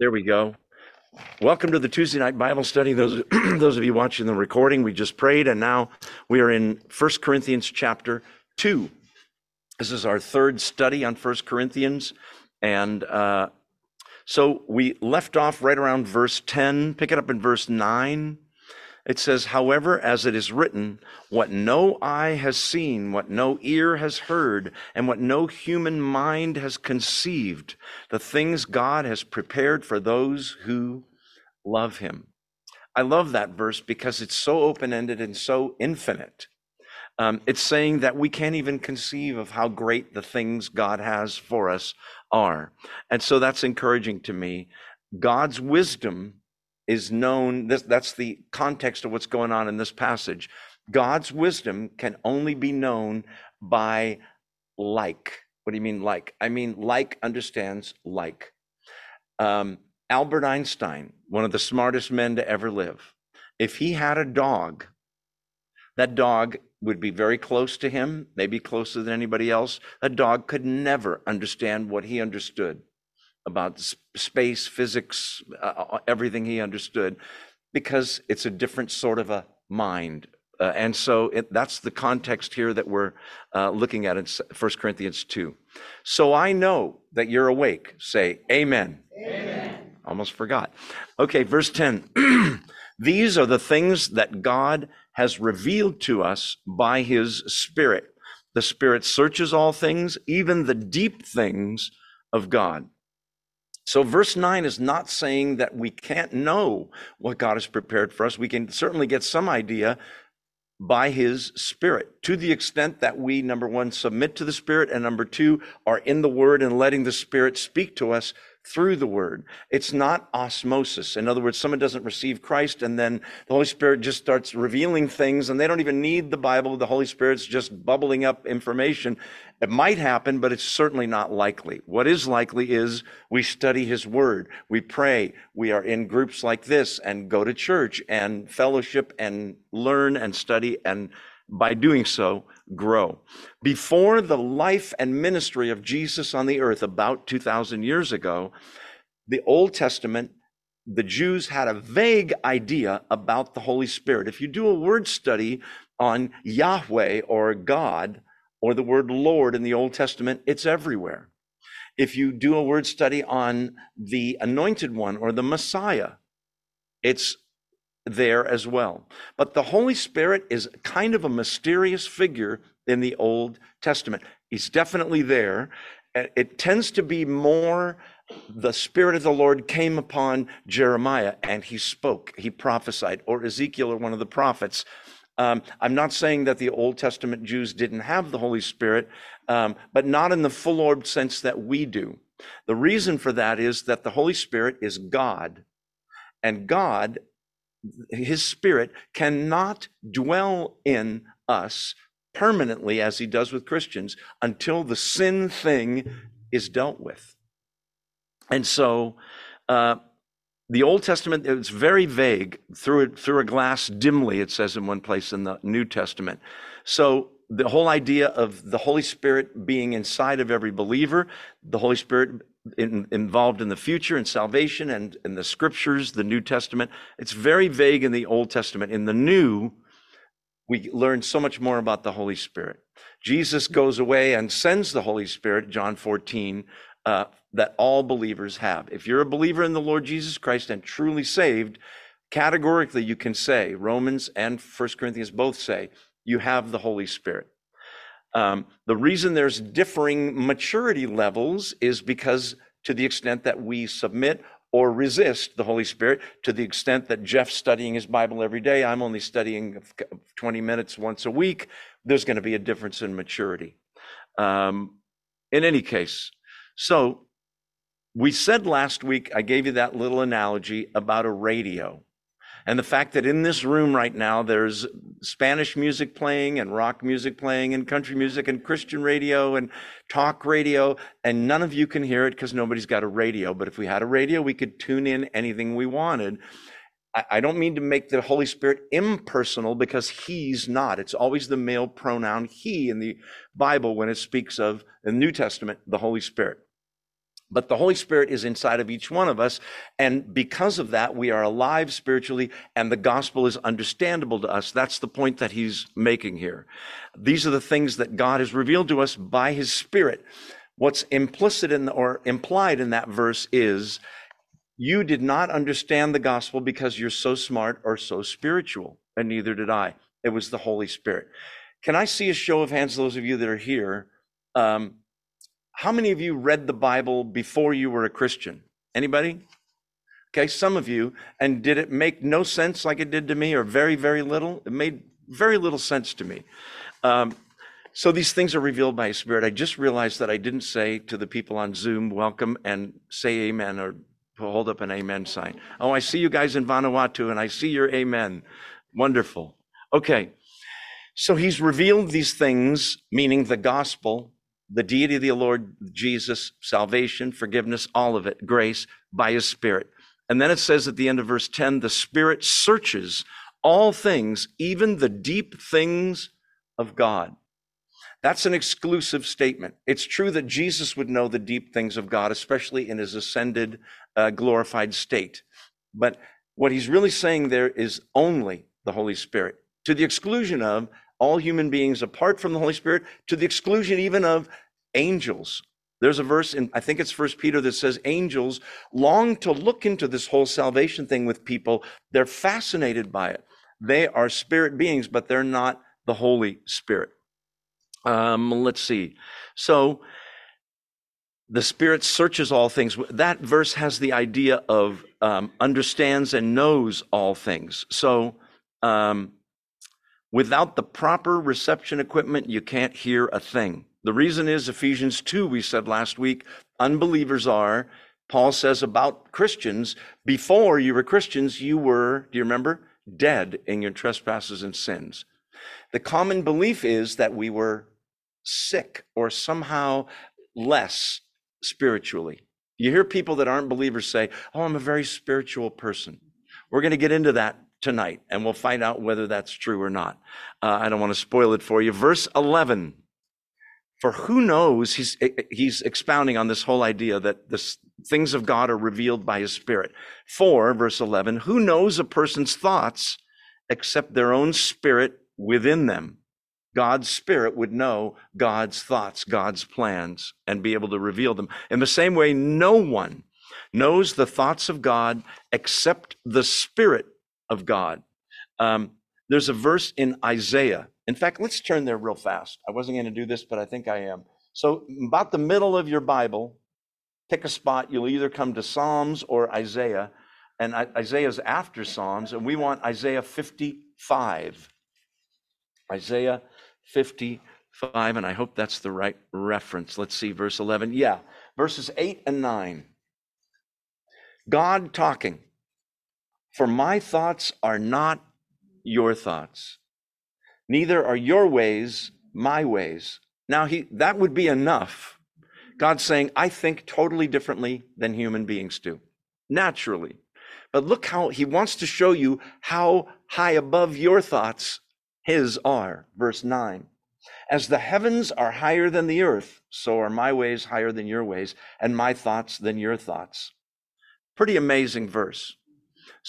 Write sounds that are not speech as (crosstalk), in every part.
There we go. Welcome to the Tuesday night Bible study. Those, (clears throat) those of you watching the recording, we just prayed, and now we are in 1 Corinthians chapter 2. This is our third study on 1 Corinthians. And uh, so we left off right around verse 10, pick it up in verse 9. It says, However, as it is written, what no eye has seen, what no ear has heard, and what no human mind has conceived, the things God has prepared for those who love him. I love that verse because it's so open ended and so infinite. Um, it's saying that we can't even conceive of how great the things God has for us are. And so that's encouraging to me. God's wisdom is known, this, that's the context of what's going on in this passage. God's wisdom can only be known by like. What do you mean, like? I mean, like understands like. Um, Albert Einstein, one of the smartest men to ever live, if he had a dog, that dog would be very close to him, maybe closer than anybody else. A dog could never understand what he understood about space, physics, uh, uh, everything he understood, because it's a different sort of a mind. Uh, and so it, that's the context here that we're uh, looking at in 1 Corinthians 2. So I know that you're awake. Say, Amen. Amen. Almost forgot. Okay, verse 10. (clears throat) These are the things that God has revealed to us by his Spirit. The Spirit searches all things, even the deep things of God. So, verse 9 is not saying that we can't know what God has prepared for us. We can certainly get some idea by his spirit to the extent that we, number one, submit to the spirit, and number two, are in the word and letting the spirit speak to us through the word. It's not osmosis. In other words, someone doesn't receive Christ and then the Holy Spirit just starts revealing things and they don't even need the Bible. The Holy Spirit's just bubbling up information. It might happen, but it's certainly not likely. What is likely is we study his word. We pray. We are in groups like this and go to church and fellowship and learn and study and by doing so, grow. Before the life and ministry of Jesus on the earth, about 2,000 years ago, the Old Testament, the Jews had a vague idea about the Holy Spirit. If you do a word study on Yahweh or God or the word Lord in the Old Testament, it's everywhere. If you do a word study on the anointed one or the Messiah, it's there as well. But the Holy Spirit is kind of a mysterious figure in the Old Testament. He's definitely there. It tends to be more the Spirit of the Lord came upon Jeremiah and he spoke, he prophesied, or Ezekiel or one of the prophets. Um, I'm not saying that the Old Testament Jews didn't have the Holy Spirit, um, but not in the full orbed sense that we do. The reason for that is that the Holy Spirit is God, and God his spirit cannot dwell in us permanently as he does with Christians until the sin thing is dealt with. And so, uh, the Old Testament it's very vague through through a glass dimly. It says in one place in the New Testament. So the whole idea of the Holy Spirit being inside of every believer, the Holy Spirit in, involved in the future and salvation and in the scriptures, the New Testament. It's very vague in the Old Testament. In the New, we learn so much more about the Holy Spirit. Jesus goes away and sends the Holy Spirit, John 14, uh, that all believers have. If you're a believer in the Lord Jesus Christ and truly saved, categorically you can say, Romans and First Corinthians both say, you have the Holy Spirit. Um, the reason there's differing maturity levels is because to the extent that we submit or resist the Holy Spirit, to the extent that Jeff's studying his Bible every day, I'm only studying 20 minutes once a week, there's going to be a difference in maturity. Um, in any case, so we said last week, I gave you that little analogy about a radio. And the fact that in this room right now, there's Spanish music playing and rock music playing and country music and Christian radio and talk radio, and none of you can hear it because nobody's got a radio. But if we had a radio, we could tune in anything we wanted. I don't mean to make the Holy Spirit impersonal because he's not. It's always the male pronoun he in the Bible when it speaks of the New Testament, the Holy Spirit. But the Holy Spirit is inside of each one of us. And because of that, we are alive spiritually and the gospel is understandable to us. That's the point that he's making here. These are the things that God has revealed to us by his Spirit. What's implicit in or implied in that verse is you did not understand the gospel because you're so smart or so spiritual, and neither did I. It was the Holy Spirit. Can I see a show of hands, those of you that are here? Um, how many of you read the Bible before you were a Christian? Anybody? Okay, some of you. And did it make no sense like it did to me, or very, very little? It made very little sense to me. Um, so these things are revealed by Spirit. I just realized that I didn't say to the people on Zoom, welcome and say amen or hold up an amen sign. Oh, I see you guys in Vanuatu and I see your amen. Wonderful. Okay. So he's revealed these things, meaning the gospel, the deity of the Lord Jesus, salvation, forgiveness, all of it, grace by his spirit. And then it says at the end of verse 10 the spirit searches all things, even the deep things of God. That's an exclusive statement. It's true that Jesus would know the deep things of God, especially in his ascended, uh, glorified state. But what he's really saying there is only the Holy Spirit, to the exclusion of all human beings apart from the Holy Spirit, to the exclusion even of angels. There's a verse in, I think it's First Peter, that says angels long to look into this whole salvation thing with people. They're fascinated by it. They are spirit beings, but they're not the Holy Spirit. Um, let's see. So the Spirit searches all things. That verse has the idea of um, understands and knows all things. So um, Without the proper reception equipment, you can't hear a thing. The reason is Ephesians 2, we said last week, unbelievers are, Paul says about Christians, before you were Christians, you were, do you remember? Dead in your trespasses and sins. The common belief is that we were sick or somehow less spiritually. You hear people that aren't believers say, Oh, I'm a very spiritual person. We're going to get into that tonight, and we'll find out whether that's true or not. Uh, I don't want to spoil it for you. Verse 11. For who knows, he's, he's expounding on this whole idea that the things of God are revealed by his spirit. For, verse 11, who knows a person's thoughts except their own spirit within them? God's spirit would know God's thoughts, God's plans, and be able to reveal them. In the same way, no one knows the thoughts of God except the spirit of God. Um, there's a verse in Isaiah. In fact, let's turn there real fast. I wasn't going to do this, but I think I am. So, about the middle of your Bible, pick a spot. You'll either come to Psalms or Isaiah. And Isaiah's after Psalms, and we want Isaiah 55. Isaiah 55, and I hope that's the right reference. Let's see, verse 11. Yeah, verses 8 and 9. God talking. For my thoughts are not your thoughts, neither are your ways my ways. Now, he, that would be enough. God's saying, I think totally differently than human beings do, naturally. But look how he wants to show you how high above your thoughts his are. Verse 9. As the heavens are higher than the earth, so are my ways higher than your ways, and my thoughts than your thoughts. Pretty amazing verse.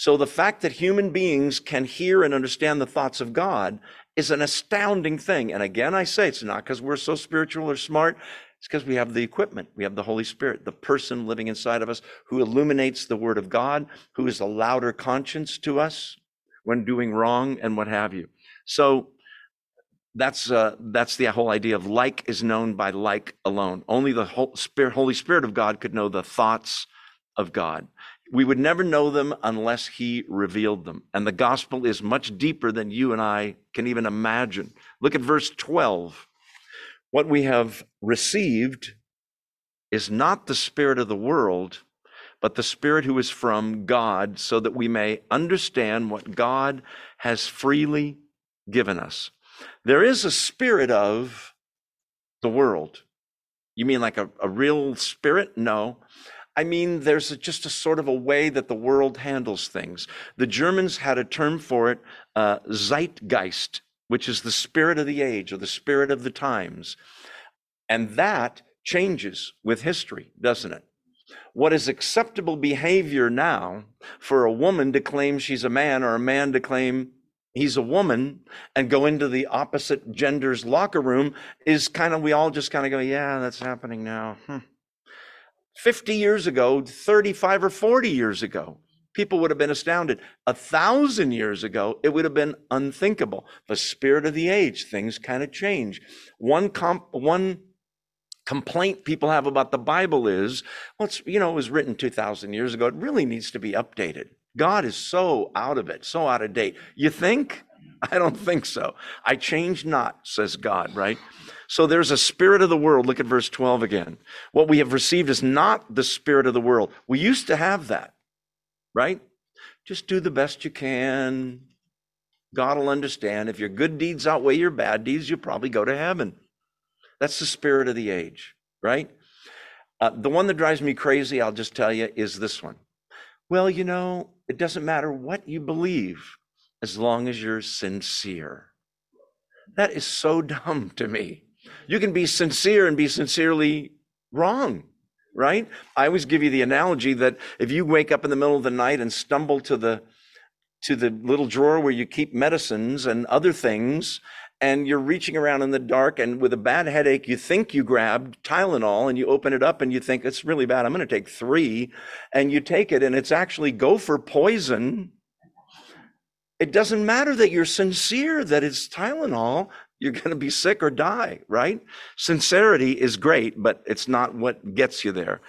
So the fact that human beings can hear and understand the thoughts of God is an astounding thing. And again, I say it's not because we're so spiritual or smart. It's because we have the equipment. We have the Holy Spirit, the person living inside of us who illuminates the Word of God, who is a louder conscience to us when doing wrong and what have you. So that's uh, that's the whole idea of like is known by like alone. Only the Holy Spirit of God could know the thoughts of God. We would never know them unless he revealed them. And the gospel is much deeper than you and I can even imagine. Look at verse 12. What we have received is not the spirit of the world, but the spirit who is from God, so that we may understand what God has freely given us. There is a spirit of the world. You mean like a, a real spirit? No. I mean, there's a, just a sort of a way that the world handles things. The Germans had a term for it, uh, Zeitgeist, which is the spirit of the age or the spirit of the times. And that changes with history, doesn't it? What is acceptable behavior now for a woman to claim she's a man or a man to claim he's a woman and go into the opposite gender's locker room is kind of, we all just kind of go, yeah, that's happening now. Hmm. 50 years ago, 35 or 40 years ago, people would have been astounded. A thousand years ago, it would have been unthinkable. The spirit of the age, things kind of change. One comp, one complaint people have about the Bible is, well, it's, you know, it was written 2,000 years ago. It really needs to be updated. God is so out of it, so out of date. You think? I don't think so. I change not, says God, right? So there's a spirit of the world. Look at verse 12 again. What we have received is not the spirit of the world. We used to have that, right? Just do the best you can. God will understand. If your good deeds outweigh your bad deeds, you'll probably go to heaven. That's the spirit of the age, right? Uh, the one that drives me crazy, I'll just tell you, is this one. Well, you know, it doesn't matter what you believe as long as you're sincere. That is so (laughs) dumb to me. You can be sincere and be sincerely wrong, right? I always give you the analogy that if you wake up in the middle of the night and stumble to the to the little drawer where you keep medicines and other things and you're reaching around in the dark and with a bad headache you think you grabbed Tylenol and you open it up and you think it's really bad I'm going to take 3 and you take it and it's actually gopher poison it doesn't matter that you're sincere that it's Tylenol you're going to be sick or die, right? Sincerity is great, but it's not what gets you there.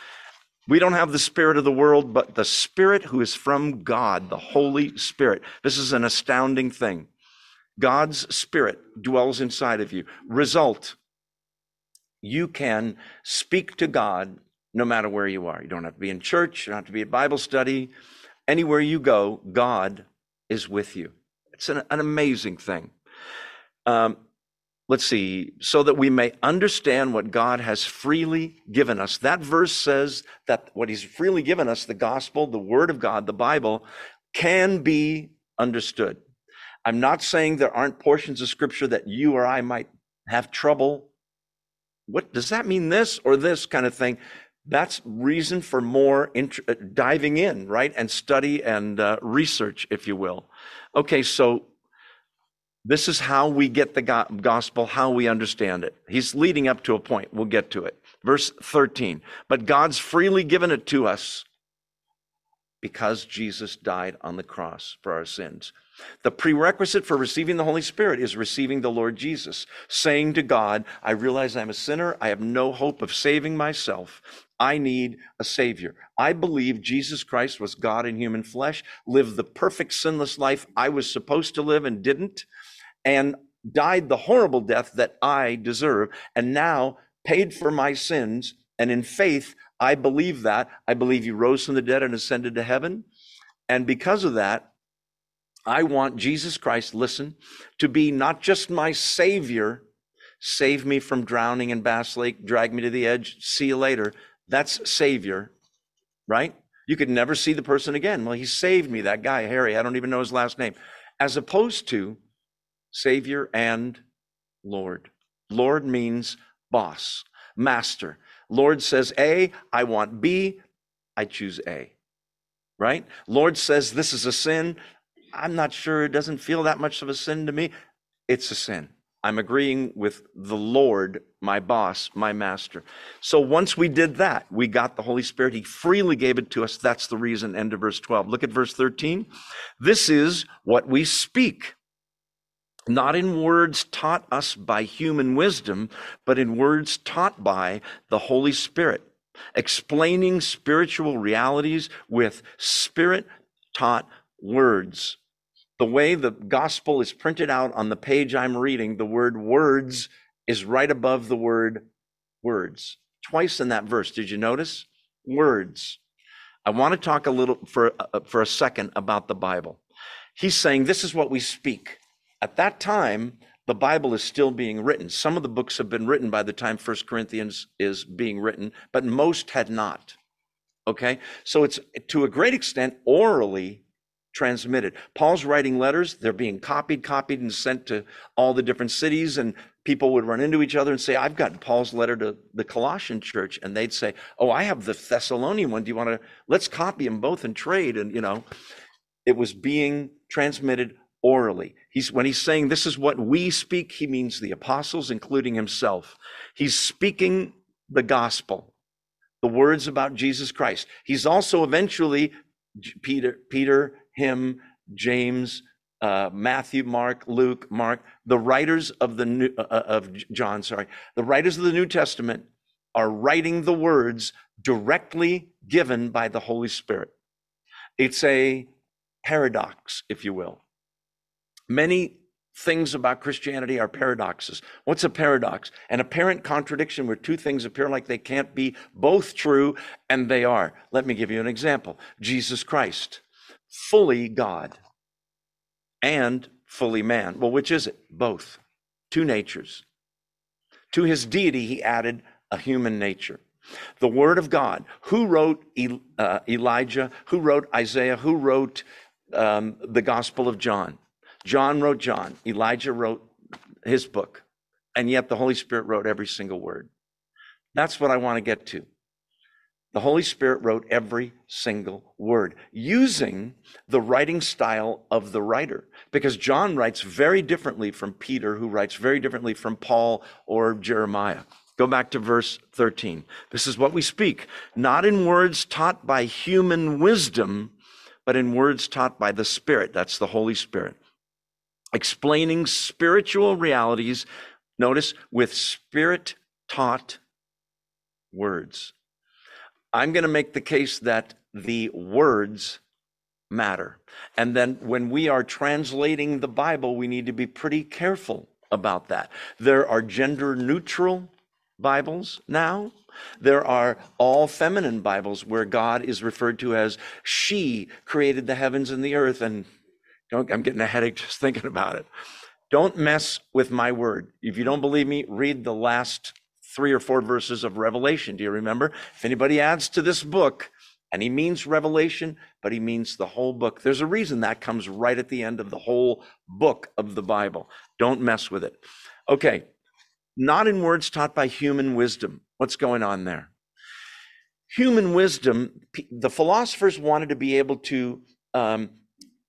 We don't have the spirit of the world, but the spirit who is from God, the Holy Spirit. This is an astounding thing. God's spirit dwells inside of you. Result, you can speak to God no matter where you are. You don't have to be in church, you don't have to be at Bible study. Anywhere you go, God is with you. It's an, an amazing thing. Um, let's see, so that we may understand what God has freely given us. That verse says that what He's freely given us, the gospel, the Word of God, the Bible, can be understood. I'm not saying there aren't portions of Scripture that you or I might have trouble. What does that mean? This or this kind of thing? That's reason for more int- uh, diving in, right? And study and uh, research, if you will. Okay, so this is how we get the gospel, how we understand it. He's leading up to a point. We'll get to it. Verse 13. But God's freely given it to us because Jesus died on the cross for our sins. The prerequisite for receiving the Holy Spirit is receiving the Lord Jesus, saying to God, I realize I'm a sinner. I have no hope of saving myself. I need a Savior. I believe Jesus Christ was God in human flesh, lived the perfect sinless life I was supposed to live and didn't and died the horrible death that I deserve, and now paid for my sins. And in faith, I believe that. I believe he rose from the dead and ascended to heaven. And because of that, I want Jesus Christ, listen, to be not just my Savior, save me from drowning in Bass Lake, drag me to the edge, see you later. That's Savior, right? You could never see the person again. Well, he saved me, that guy, Harry. I don't even know his last name. As opposed to, Savior and Lord. Lord means boss, master. Lord says A, I want B, I choose A. Right? Lord says this is a sin. I'm not sure it doesn't feel that much of a sin to me. It's a sin. I'm agreeing with the Lord, my boss, my master. So once we did that, we got the Holy Spirit. He freely gave it to us. That's the reason. End of verse 12. Look at verse 13. This is what we speak not in words taught us by human wisdom, but in words taught by the Holy Spirit, explaining spiritual realities with spirit taught words. The way the gospel is printed out on the page I'm reading, the word words is right above the word words. Twice in that verse. Did you notice? Words. I want to talk a little for, uh, for a second about the Bible. He's saying this is what we speak. At that time, the Bible is still being written. Some of the books have been written by the time First Corinthians is being written, but most had not. Okay? So it's to a great extent orally transmitted. Paul's writing letters, they're being copied, copied, and sent to all the different cities, and people would run into each other and say, I've got Paul's letter to the Colossian church. And they'd say, Oh, I have the Thessalonian one. Do you want to, let's copy them both and trade? And, you know, it was being transmitted orally. He's, when he's saying this is what we speak, he means the apostles, including himself. He's speaking the gospel, the words about Jesus Christ. He's also eventually Peter, Peter, him, James, uh, Matthew, Mark, Luke, Mark, the writers of the new, uh, uh, of John, sorry, the writers of the New Testament are writing the words directly given by the Holy Spirit. It's a paradox, if you will. Many things about Christianity are paradoxes. What's a paradox? An apparent contradiction where two things appear like they can't be both true, and they are. Let me give you an example Jesus Christ, fully God and fully man. Well, which is it? Both. Two natures. To his deity, he added a human nature. The Word of God. Who wrote uh, Elijah? Who wrote Isaiah? Who wrote um, the Gospel of John? John wrote John. Elijah wrote his book. And yet the Holy Spirit wrote every single word. That's what I want to get to. The Holy Spirit wrote every single word using the writing style of the writer because John writes very differently from Peter, who writes very differently from Paul or Jeremiah. Go back to verse 13. This is what we speak, not in words taught by human wisdom, but in words taught by the Spirit. That's the Holy Spirit. Explaining spiritual realities, notice, with spirit taught words. I'm going to make the case that the words matter. And then when we are translating the Bible, we need to be pretty careful about that. There are gender neutral Bibles now. There are all feminine Bibles where God is referred to as she created the heavens and the earth. And I'm getting a headache just thinking about it. Don't mess with my word. If you don't believe me, read the last three or four verses of Revelation. Do you remember? If anybody adds to this book, and he means Revelation, but he means the whole book. There's a reason that comes right at the end of the whole book of the Bible. Don't mess with it. Okay, not in words taught by human wisdom. What's going on there? Human wisdom, the philosophers wanted to be able to, um,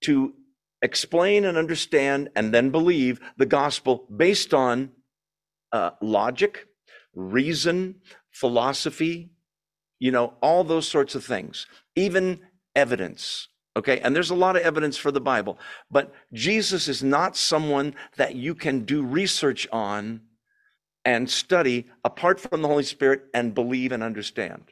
to explain and understand and then believe the gospel based on uh, logic, reason, philosophy, you know, all those sorts of things, even evidence. Okay, and there's a lot of evidence for the Bible, but Jesus is not someone that you can do research on and study apart from the Holy Spirit and believe and understand.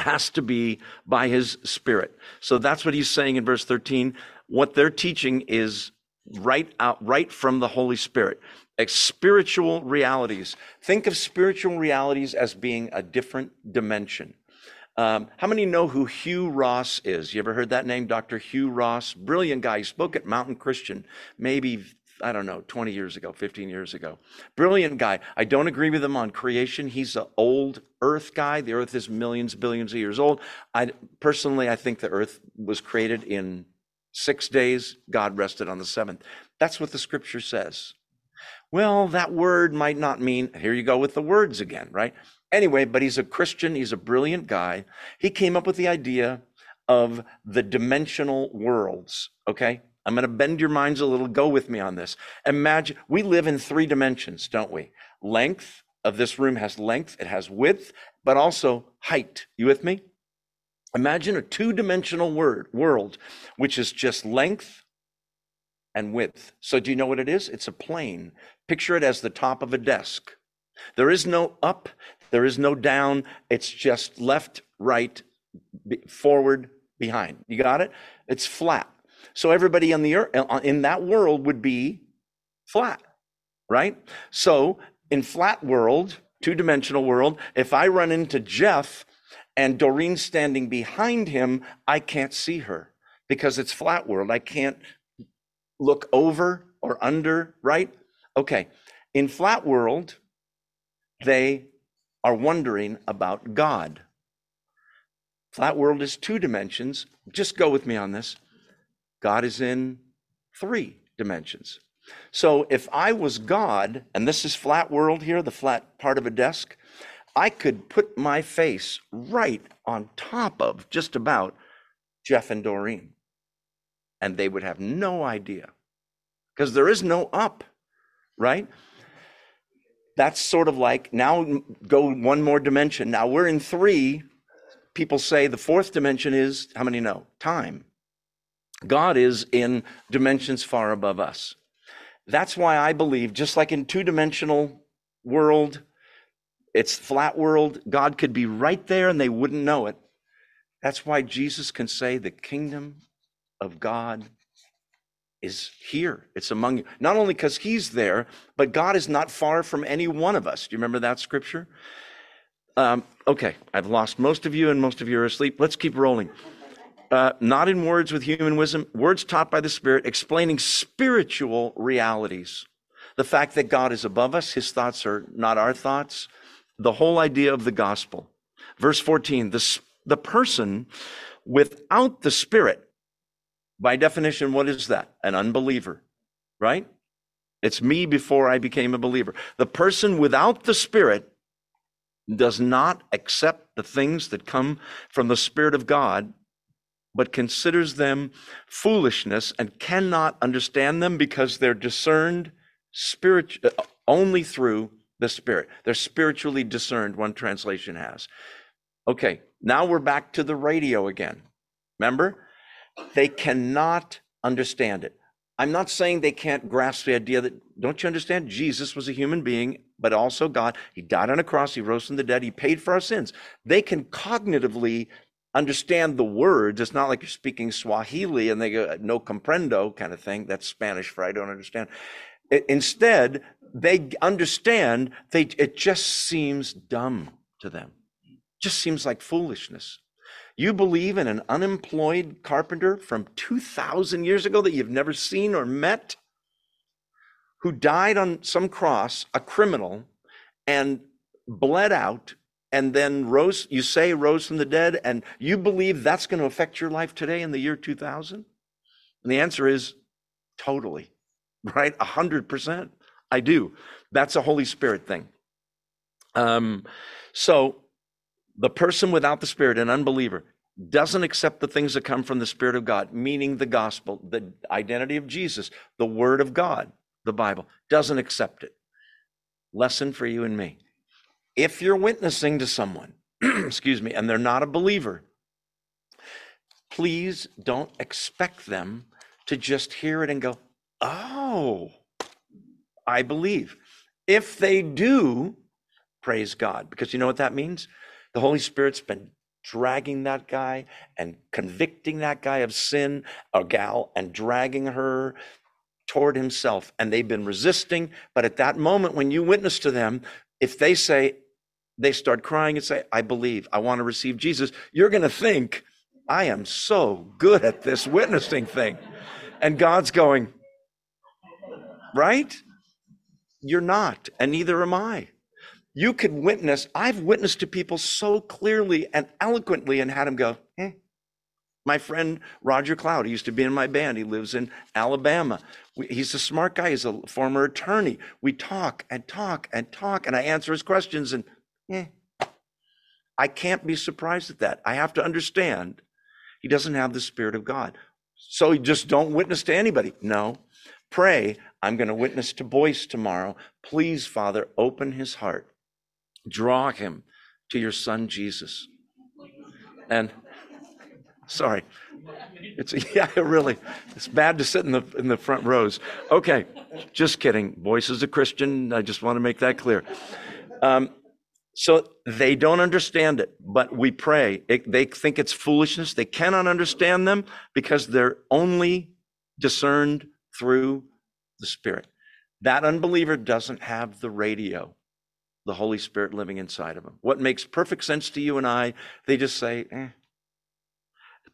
Has to be by his Spirit. So that's what he's saying in verse 13. What they're teaching is right out, right from the Holy Spirit spiritual realities. Think of spiritual realities as being a different dimension. Um, how many know who Hugh Ross is? You ever heard that name, Dr. Hugh Ross? Brilliant guy. He spoke at Mountain Christian maybe, I don't know, 20 years ago, 15 years ago. Brilliant guy. I don't agree with him on creation. He's an old earth guy. The earth is millions, billions of years old. I personally, I think the earth was created in six days. God rested on the seventh. That's what the scripture says. Well, that word might not mean, here you go with the words again, right? Anyway, but he's a Christian, he's a brilliant guy. He came up with the idea of the dimensional worlds, okay? I'm going to bend your minds a little. Go with me on this. Imagine we live in three dimensions, don't we? Length of this room has length, it has width, but also height. You with me? Imagine a two dimensional world, which is just length and width. So, do you know what it is? It's a plane. Picture it as the top of a desk. There is no up, there is no down. It's just left, right, forward, behind. You got it? It's flat. So everybody on the earth, uh, in that world would be flat, right? So in flat world, two-dimensional world, if I run into Jeff and Doreen standing behind him, I can't see her because it's flat world. I can't look over or under, right? Okay. In flat world, they are wondering about God. Flat world is two dimensions. Just go with me on this. God is in three dimensions. So if I was God, and this is flat world here, the flat part of a desk, I could put my face right on top of just about Jeff and Doreen, and they would have no idea because there is no up, right? That's sort of like now go one more dimension. Now we're in three. People say the fourth dimension is how many know? Time. God is in dimensions far above us. That's why I believe, just like in two dimensional world, it's flat world, God could be right there and they wouldn't know it. That's why Jesus can say the kingdom of God is here. It's among you. Not only because he's there, but God is not far from any one of us. Do you remember that scripture? Um, okay, I've lost most of you and most of you are asleep. Let's keep rolling uh, not in words with human wisdom, words taught by the Spirit, explaining spiritual realities. The fact that God is above us, his thoughts are not our thoughts, the whole idea of the gospel. Verse 14, the, the person without the Spirit, by definition, what is that? An unbeliever, right? It's me before I became a believer. The person without the Spirit does not accept the things that come from the Spirit of God but considers them foolishness and cannot understand them because they're discerned spirit uh, only through the spirit. They're spiritually discerned one translation has. Okay now we're back to the radio again. Remember? They cannot understand it. I'm not saying they can't grasp the idea that don't you understand? Jesus was a human being but also god. He died on a cross he rose from the dead he paid for our sins. They can cognitively understand the words. It's not like you're speaking Swahili and they go, no comprendo kind of thing. That's Spanish for I don't understand. Instead, they understand, they, it just seems dumb to them. Just seems like foolishness. You believe in an unemployed carpenter from 2,000 years ago that you've never seen or met, who died on some cross, a criminal, and bled out and then rose, you say rose from the dead, and you believe that's going to affect your life today in the year 2000? And the answer is totally, right? A hundred percent. I do. That's a Holy Spirit thing. Um, so the person without the Spirit, an unbeliever, doesn't accept the things that come from the Spirit of God, meaning the gospel, the identity of Jesus, the Word of God, the Bible, doesn't accept it. Lesson for you and me if you're witnessing to someone, (clears throat) excuse me, and they're not a believer, please don't expect them to just hear it and go, oh, I believe. If they do, praise God, because you know what that means? The Holy Spirit's been dragging that guy and convicting that guy of sin, a gal, and dragging her toward himself. And they've been resisting. But at that moment, when you witness to them, if they say, they start crying and say, I believe, I want to receive Jesus, you're going to think, I am so good at this witnessing thing. And God's going, right? You're not, and neither am I. You could witness, I've witnessed to people so clearly and eloquently and had them go, eh. My friend Roger Cloud, he used to be in my band. He lives in Alabama. He's a smart guy. He's a former attorney. We talk and talk and talk, and I answer his questions, and Eh. I can't be surprised at that. I have to understand he doesn't have the Spirit of God. So just don't witness to anybody. No. Pray, I'm going to witness to Boyce tomorrow. Please, Father, open his heart. Draw him to your son Jesus. And sorry. It's (laughs) yeah, really. It's bad to sit in the in the front rows. Okay, just kidding. Boyce is a Christian. I just want to make that clear. Um, so they don't understand it, but we pray. It, they think it's foolishness. They cannot understand them because they're only discerned through the Spirit. That unbeliever doesn't have the radio, the Holy Spirit living inside of them. What makes perfect sense to you and I, they just say, eh.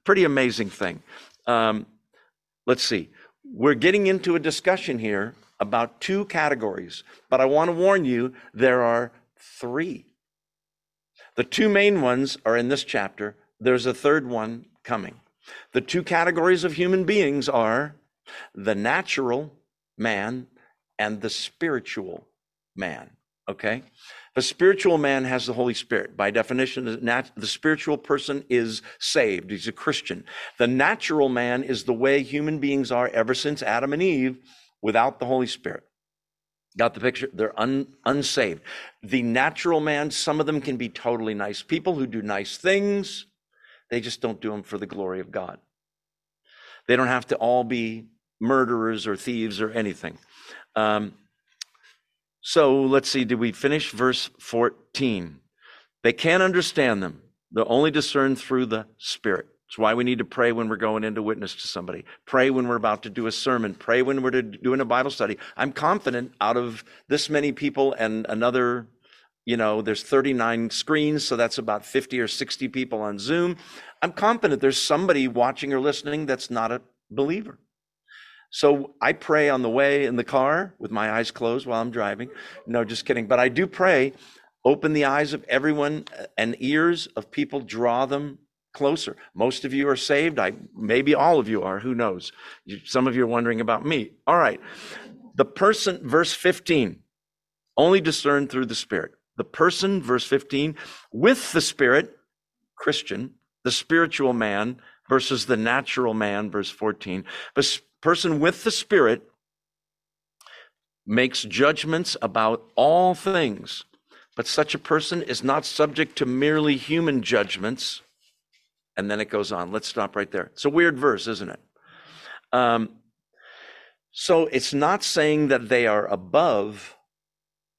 Pretty amazing thing. Um, let's see. We're getting into a discussion here about two categories, but I want to warn you there are three. The two main ones are in this chapter. There's a third one coming. The two categories of human beings are the natural man and the spiritual man. Okay? The spiritual man has the Holy Spirit. By definition, the, spiritual person is saved. He's a Christian. The natural man is the way human beings are ever since Adam and Eve without the Holy Spirit. Got the picture? They're un, unsaved. The natural man, some of them can be totally nice people who do nice things. They just don't do them for the glory of God. They don't have to all be murderers or thieves or anything. Um, so let's see, did we finish verse 14? They can't understand them. They're only discerned through the Spirit. It's why we need to pray when we're going into witness to somebody. Pray when we're about to do a sermon. Pray when we're doing a Bible study. I'm confident out of this many people and another, you know, there's 39 screens, so that's about 50 or 60 people on Zoom. I'm confident there's somebody watching or listening that's not a believer. So I pray on the way in the car with my eyes closed while I'm driving. No, just kidding. But I do pray, open the eyes of everyone uh, and ears of people, draw them closer. Most of you are saved. I maybe all of you are. Who knows? Some of you are wondering about me. All right. The person, verse 15, only discerned through the Spirit. The person, verse 15, with the Spirit, Christian, the spiritual man versus the natural man, verse 14. The person with the Spirit makes judgments about all things, but such a person is not subject to merely human judgments and then it goes on. Let's stop right there. It's a weird verse, isn't it? Um, so it's not saying that they are above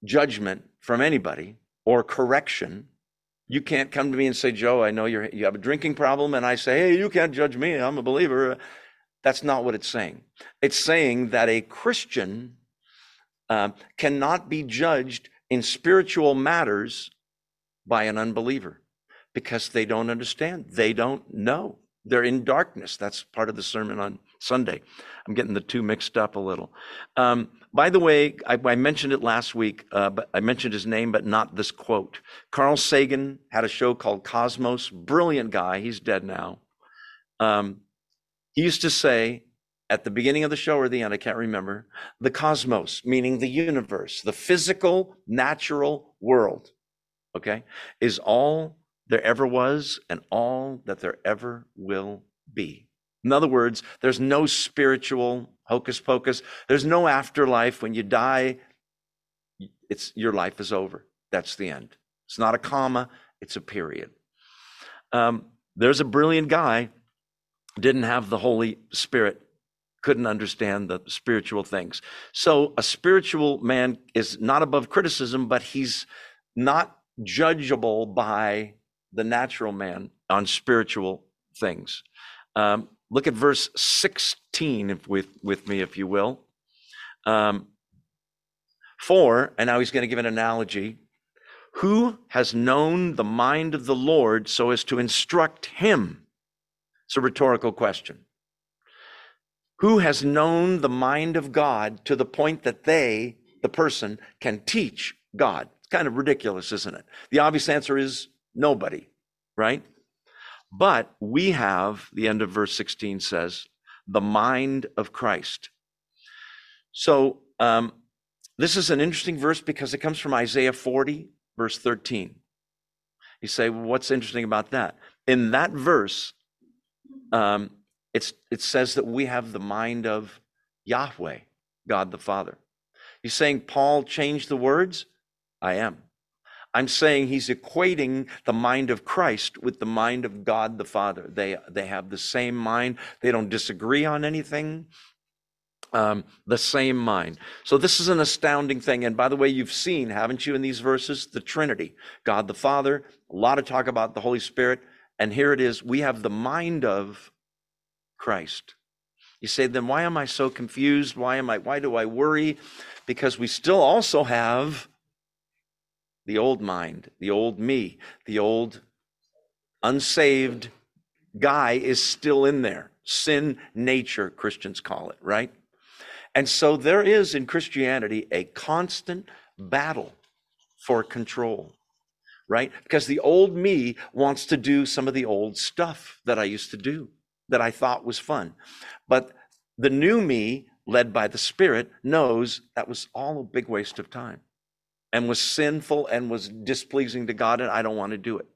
judgment from anybody or correction. You can't come to me and say, Joe, I know you you have a drinking problem. And I say, hey, you can't judge me. I'm a believer. That's not what it's saying. It's saying that a Christian uh, cannot be judged in spiritual matters by an unbeliever because they don't understand. They don't know. They're in darkness. That's part of the sermon on Sunday. I'm getting the two mixed up a little. Um, by the way, I, I, mentioned it last week, uh, but I mentioned his name, but not this quote. Carl Sagan had a show called Cosmos. Brilliant guy. He's dead now. Um, he used to say at the beginning of the show or the end, I can't remember, the cosmos, meaning the universe, the physical, natural world, okay, is all there ever was and all that there ever will be. In other words, there's no spiritual hocus pocus. There's no afterlife. When you die, it's your life is over. That's the end. It's not a comma, it's a period. Um, there's a brilliant guy, didn't have the Holy Spirit, couldn't understand the spiritual things. So a spiritual man is not above criticism, but he's not judgeable by the natural man on spiritual things. Um, look at verse 16 if, with, with me, if you will. Um, for, and now he's going to give an analogy who has known the mind of the Lord so as to instruct him? It's a rhetorical question. Who has known the mind of God to the point that they, the person, can teach God? It's kind of ridiculous, isn't it? The obvious answer is Nobody, right? But we have, the end of verse 16 says, the mind of Christ. So um, this is an interesting verse because it comes from Isaiah 40, verse 13. You say, well, what's interesting about that? In that verse, um, it's, it says that we have the mind of Yahweh, God the Father. He's saying Paul changed the words? I am. I'm saying he's equating the mind of Christ with the mind of God the Father. They, they have the same mind. They don't disagree on anything. Um, the same mind. So this is an astounding thing. And by the way, you've seen, haven't you, in these verses, the Trinity, God the Father, a lot of talk about the Holy Spirit. And here it is. We have the mind of Christ. You say, then why am I so confused? Why am I, why do I worry? Because we still also have the old mind, the old me, the old unsaved guy is still in there. Sin nature, Christians call it, right? And so there is in Christianity a constant battle for control, right? Because the old me wants to do some of the old stuff that I used to do that I thought was fun. But the new me led by the Spirit, knows that was all a big waste of time and was sinful and was displeasing to God, and I don't want to do it.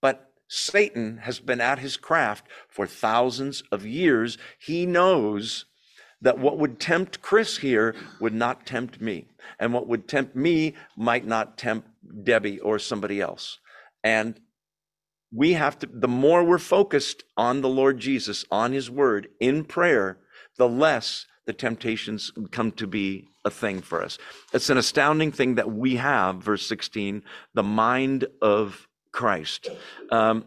But Satan has been at his craft for thousands of years. He knows that what would tempt Chris here would not tempt me. And what would tempt me might not tempt Debbie or somebody else. And we have to, the more we're focused on the Lord Jesus, on his word, in prayer, the less the temptations come to be a thing for us. It's an astounding thing that we have, verse 16, the mind of Christ. Um,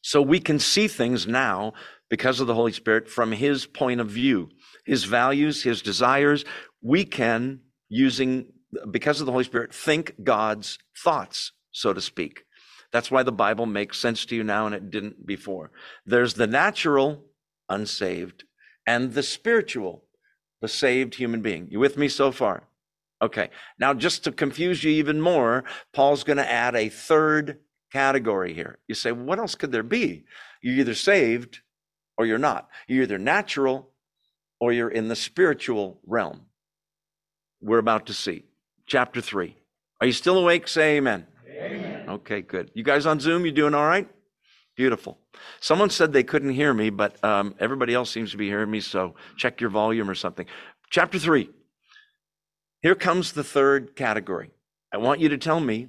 so we can see things now because of the Holy Spirit from his point of view, his values, his desires. We can, using, because of the Holy Spirit, think God's thoughts, so to speak. That's why the Bible makes sense to you now and it didn't before. There's the natural, unsaved, and the spiritual, the saved human being. You with me so far? Okay. Now, just to confuse you even more, Paul's going to add a third category here. You say, what else could there be? You're either saved or you're not. You're either natural or you're in the spiritual realm. We're about to see. Chapter 3. Are you still awake? Say amen. Amen. Okay, good. You guys on Zoom, you doing all right? Beautiful. Someone said they couldn't hear me, but um, everybody else seems to be hearing me, so check your volume or something. Chapter 3. Here comes the third category. I want you to tell me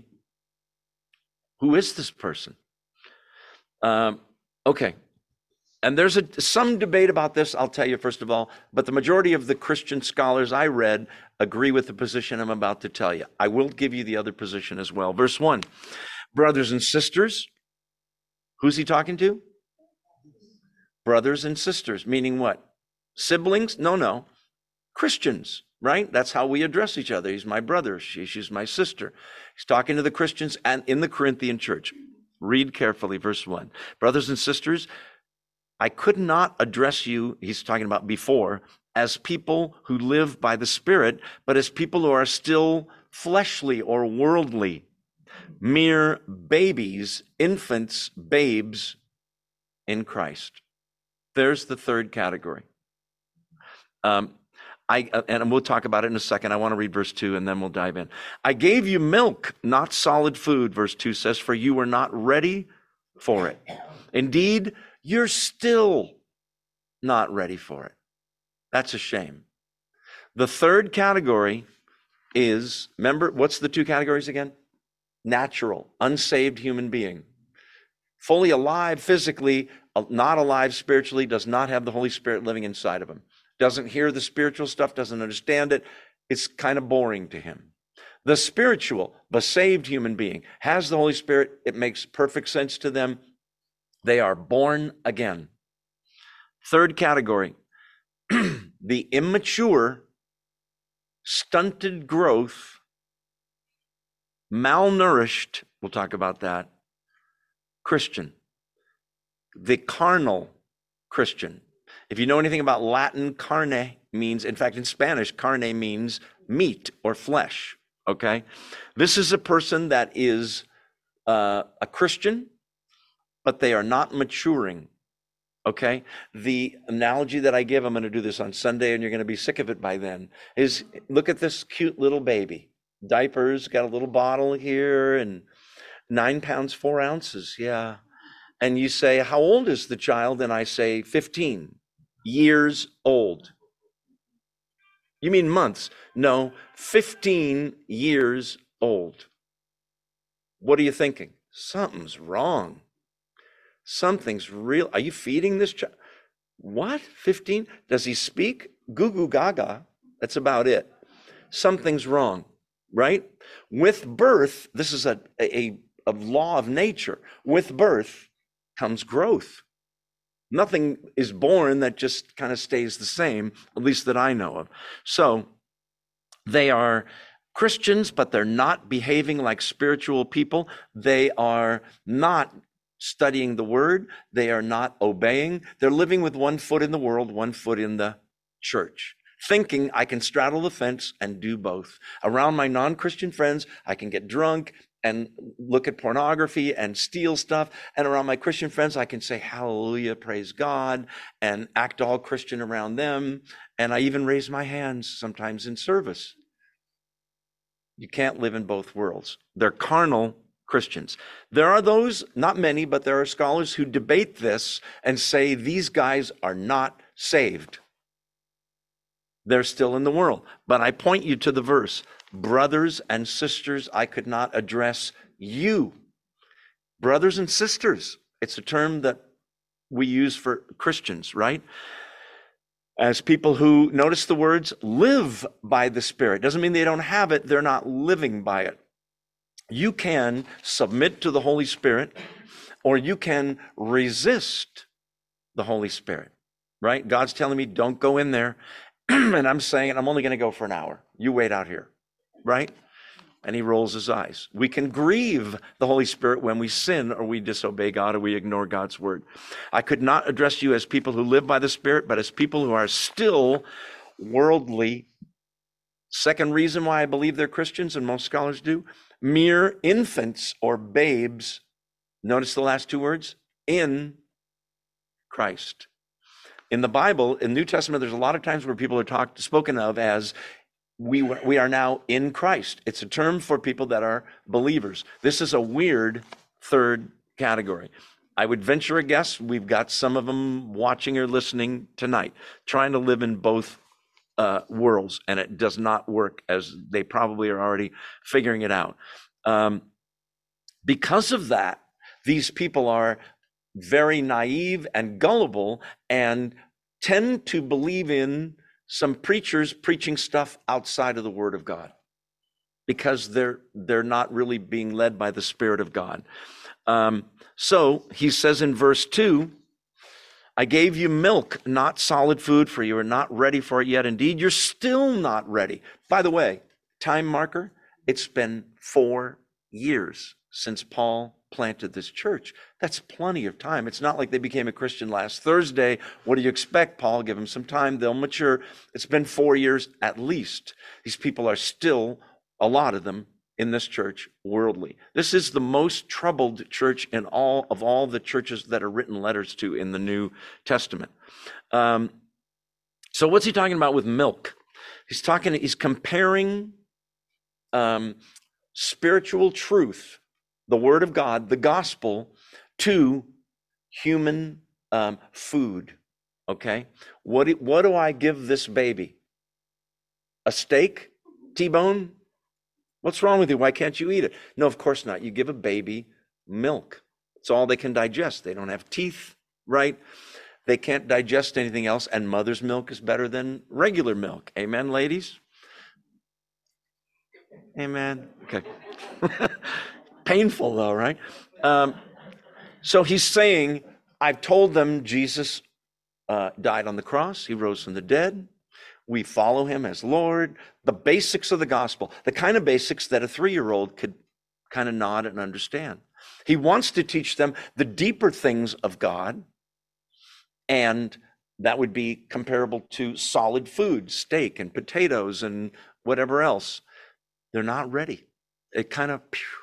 who is this person? Um, okay. And there's a, some debate about this, I'll tell you first of all, but the majority of the Christian scholars I read agree with the position I'm about to tell you. I will give you the other position as well. Verse 1 Brothers and sisters, who's he talking to? Brothers and sisters, meaning what? Siblings? No, no. Christians right? That's how we address each other. He's my brother. She, she's my sister. He's talking to the Christians and in the Corinthian church. Read carefully, verse 1. Brothers and sisters, I could not address you, he's talking about before, as people who live by the Spirit, but as people who are still fleshly or worldly, mere babies, infants, babes in Christ. There's the third category. Um, I, uh, and we'll talk about it in a second. I want to read verse 2 and then we'll dive in. I gave you milk, not solid food, verse 2 says, for you were not ready for it. Indeed, you're still not ready for it. That's a shame. The third category is remember, what's the two categories again? Natural, unsaved human being. Fully alive physically, uh, not alive spiritually, does not have the Holy Spirit living inside of him doesn't hear the spiritual stuff, doesn't understand it. It's kind of boring to him. The spiritual, the saved human being has the Holy Spirit. It makes perfect sense to them. They are born again. Third category (clears throat) the immature, stunted growth, malnourished, we'll talk about that, Christian. The carnal Christian. If you know anything about Latin, carne means, in fact, in Spanish, carne means meat or flesh. Okay? This is a person that is uh, a Christian, but they are not maturing. Okay? The analogy that I give, I'm going to do this on Sunday and you're going to be sick of it by then, is look at this cute little baby. Diapers, got a little bottle here and nine pounds, four ounces. Yeah. And you say, How old is the child? And I say, 15 years old. You mean months? No, 15 years old. What are you thinking? Something's wrong. Something's real. Are you feeding this child? What? 15? Does he speak? Goo goo gaga. That's about it. Something's wrong, right? With birth, this is a, a, a law of nature. With birth comes growth. Nothing is born that just kind of stays the same, at least that I know of. So they are Christians, but they're not behaving like spiritual people. They are not studying the word. They are not obeying. They're living with one foot in the world, one foot in the church thinking I can straddle the fence and do both. Around my non Christian friends, I can get drunk and look at pornography and steal stuff. And around my Christian friends, I can say hallelujah, praise God, and act all Christian around them. And I even raise my hands sometimes in service. You can't live in both worlds. They're carnal Christians. There are those, not many, but there are scholars who debate this and say these guys are not saved. They're still in the world. But I point you to the verse brothers and sisters, I could not address you. Brothers and sisters, it's a term that we use for Christians, right? As people who, notice the words, live by the Spirit. Doesn't mean they don't have it, they're not living by it. You can submit to the Holy Spirit or you can resist the Holy Spirit, right? God's telling me, don't go in there. (clears throat) and I'm saying, I'm only going to go for an hour. You wait out here right? And he rolls his eyes. We can grieve the Holy Spirit when we sin or we disobey God or we ignore God's word. I could not address you as people who live by the Spirit, but as people who are still worldly. Second reason why I believe they're Christians, and most scholars do mere infants or babes. Notice the last two words in Christ. In the Bible, in New Testament, there's a lot of times where people are talked spoken of as we, we are now in Christ. It's a term for people that are believers. This is a weird third category. I would venture a guess we've got some of them watching or listening tonight, trying to live in both uh, worlds, and it does not work as they probably are already figuring it out. Um, because of that, these people are very naive and gullible and tend to believe in some preachers preaching stuff outside of the word of God because they're they're not really being led by the spirit of God. Um, so he says in verse 2 I gave you milk, not solid food, for you are not ready for it yet. Indeed, you're still not ready. By the way, time marker, it's been four years since Paul planted this church. That's plenty of time. It's not like they became a Christian last Thursday. What do you expect, Paul? Give them some time. They'll mature. It's been four years at least. These people are still, a lot of them, in this church worldly. This is the most troubled church in all of all the churches that are written letters to in the New Testament. Um, so what's he talking about with milk? He's talking. He's comparing um, spiritual truth the Word of God, the gospel, to human um, food. Okay? What what do I give this baby? A steak? T bone? What's wrong with you? Why can't you eat it? No, of course not. You give a baby milk. It's all they can digest. They don't have teeth, right? They can't digest anything else, and mother's milk is better than regular milk. Amen, ladies? Amen. Okay. (laughs) Painful, though, right? Um, so he's saying, I've told them Jesus uh, died on the cross, he rose from the dead. We follow him as Lord. The basics of the gospel, the kind of basics that a three year old could kind of nod and understand. He wants to teach them the deeper things of God, and that would be comparable to solid food, steak and potatoes and whatever else. They're not ready it kind of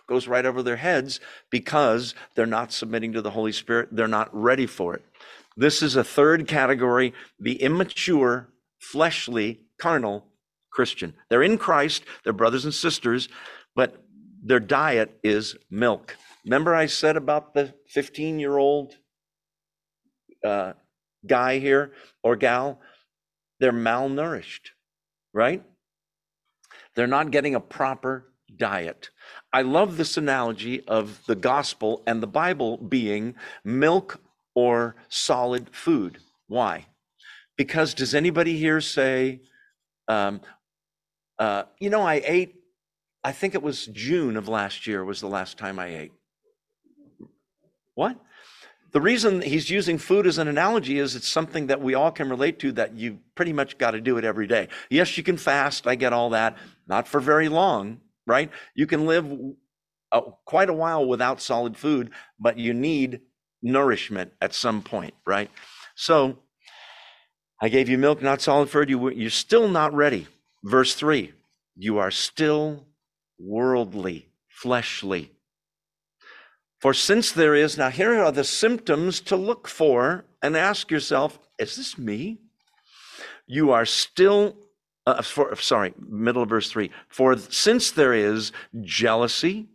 goes right over their heads because they're not submitting to the Holy Spirit. They're not ready for it. This is a third category the immature, fleshly, carnal Christian. They're in Christ, they're brothers and sisters, but their diet is milk. Remember, I said about the 15 year old uh, guy here or gal? They're malnourished, right? They're not getting a proper diet. I love this analogy of the gospel and the Bible being milk or solid food. Why? Because does anybody here say, um, uh, you know, I ate, I think it was June of last year was the last time I ate. What? The reason he's using food as an analogy is it's something that we all can relate to that you pretty much got to do it every day. Yes, you can fast. I get all that. Not for very long, right? You can live uh, quite a while without solid food, but you need nourishment at some point, right? So I gave you milk, not solid food. You, you're still not ready. Verse three, you are still worldly fleshly. For since there is, now here are the symptoms to look for and ask yourself, is this me? You are still, uh, for, sorry, middle of verse three. For since there is jealousy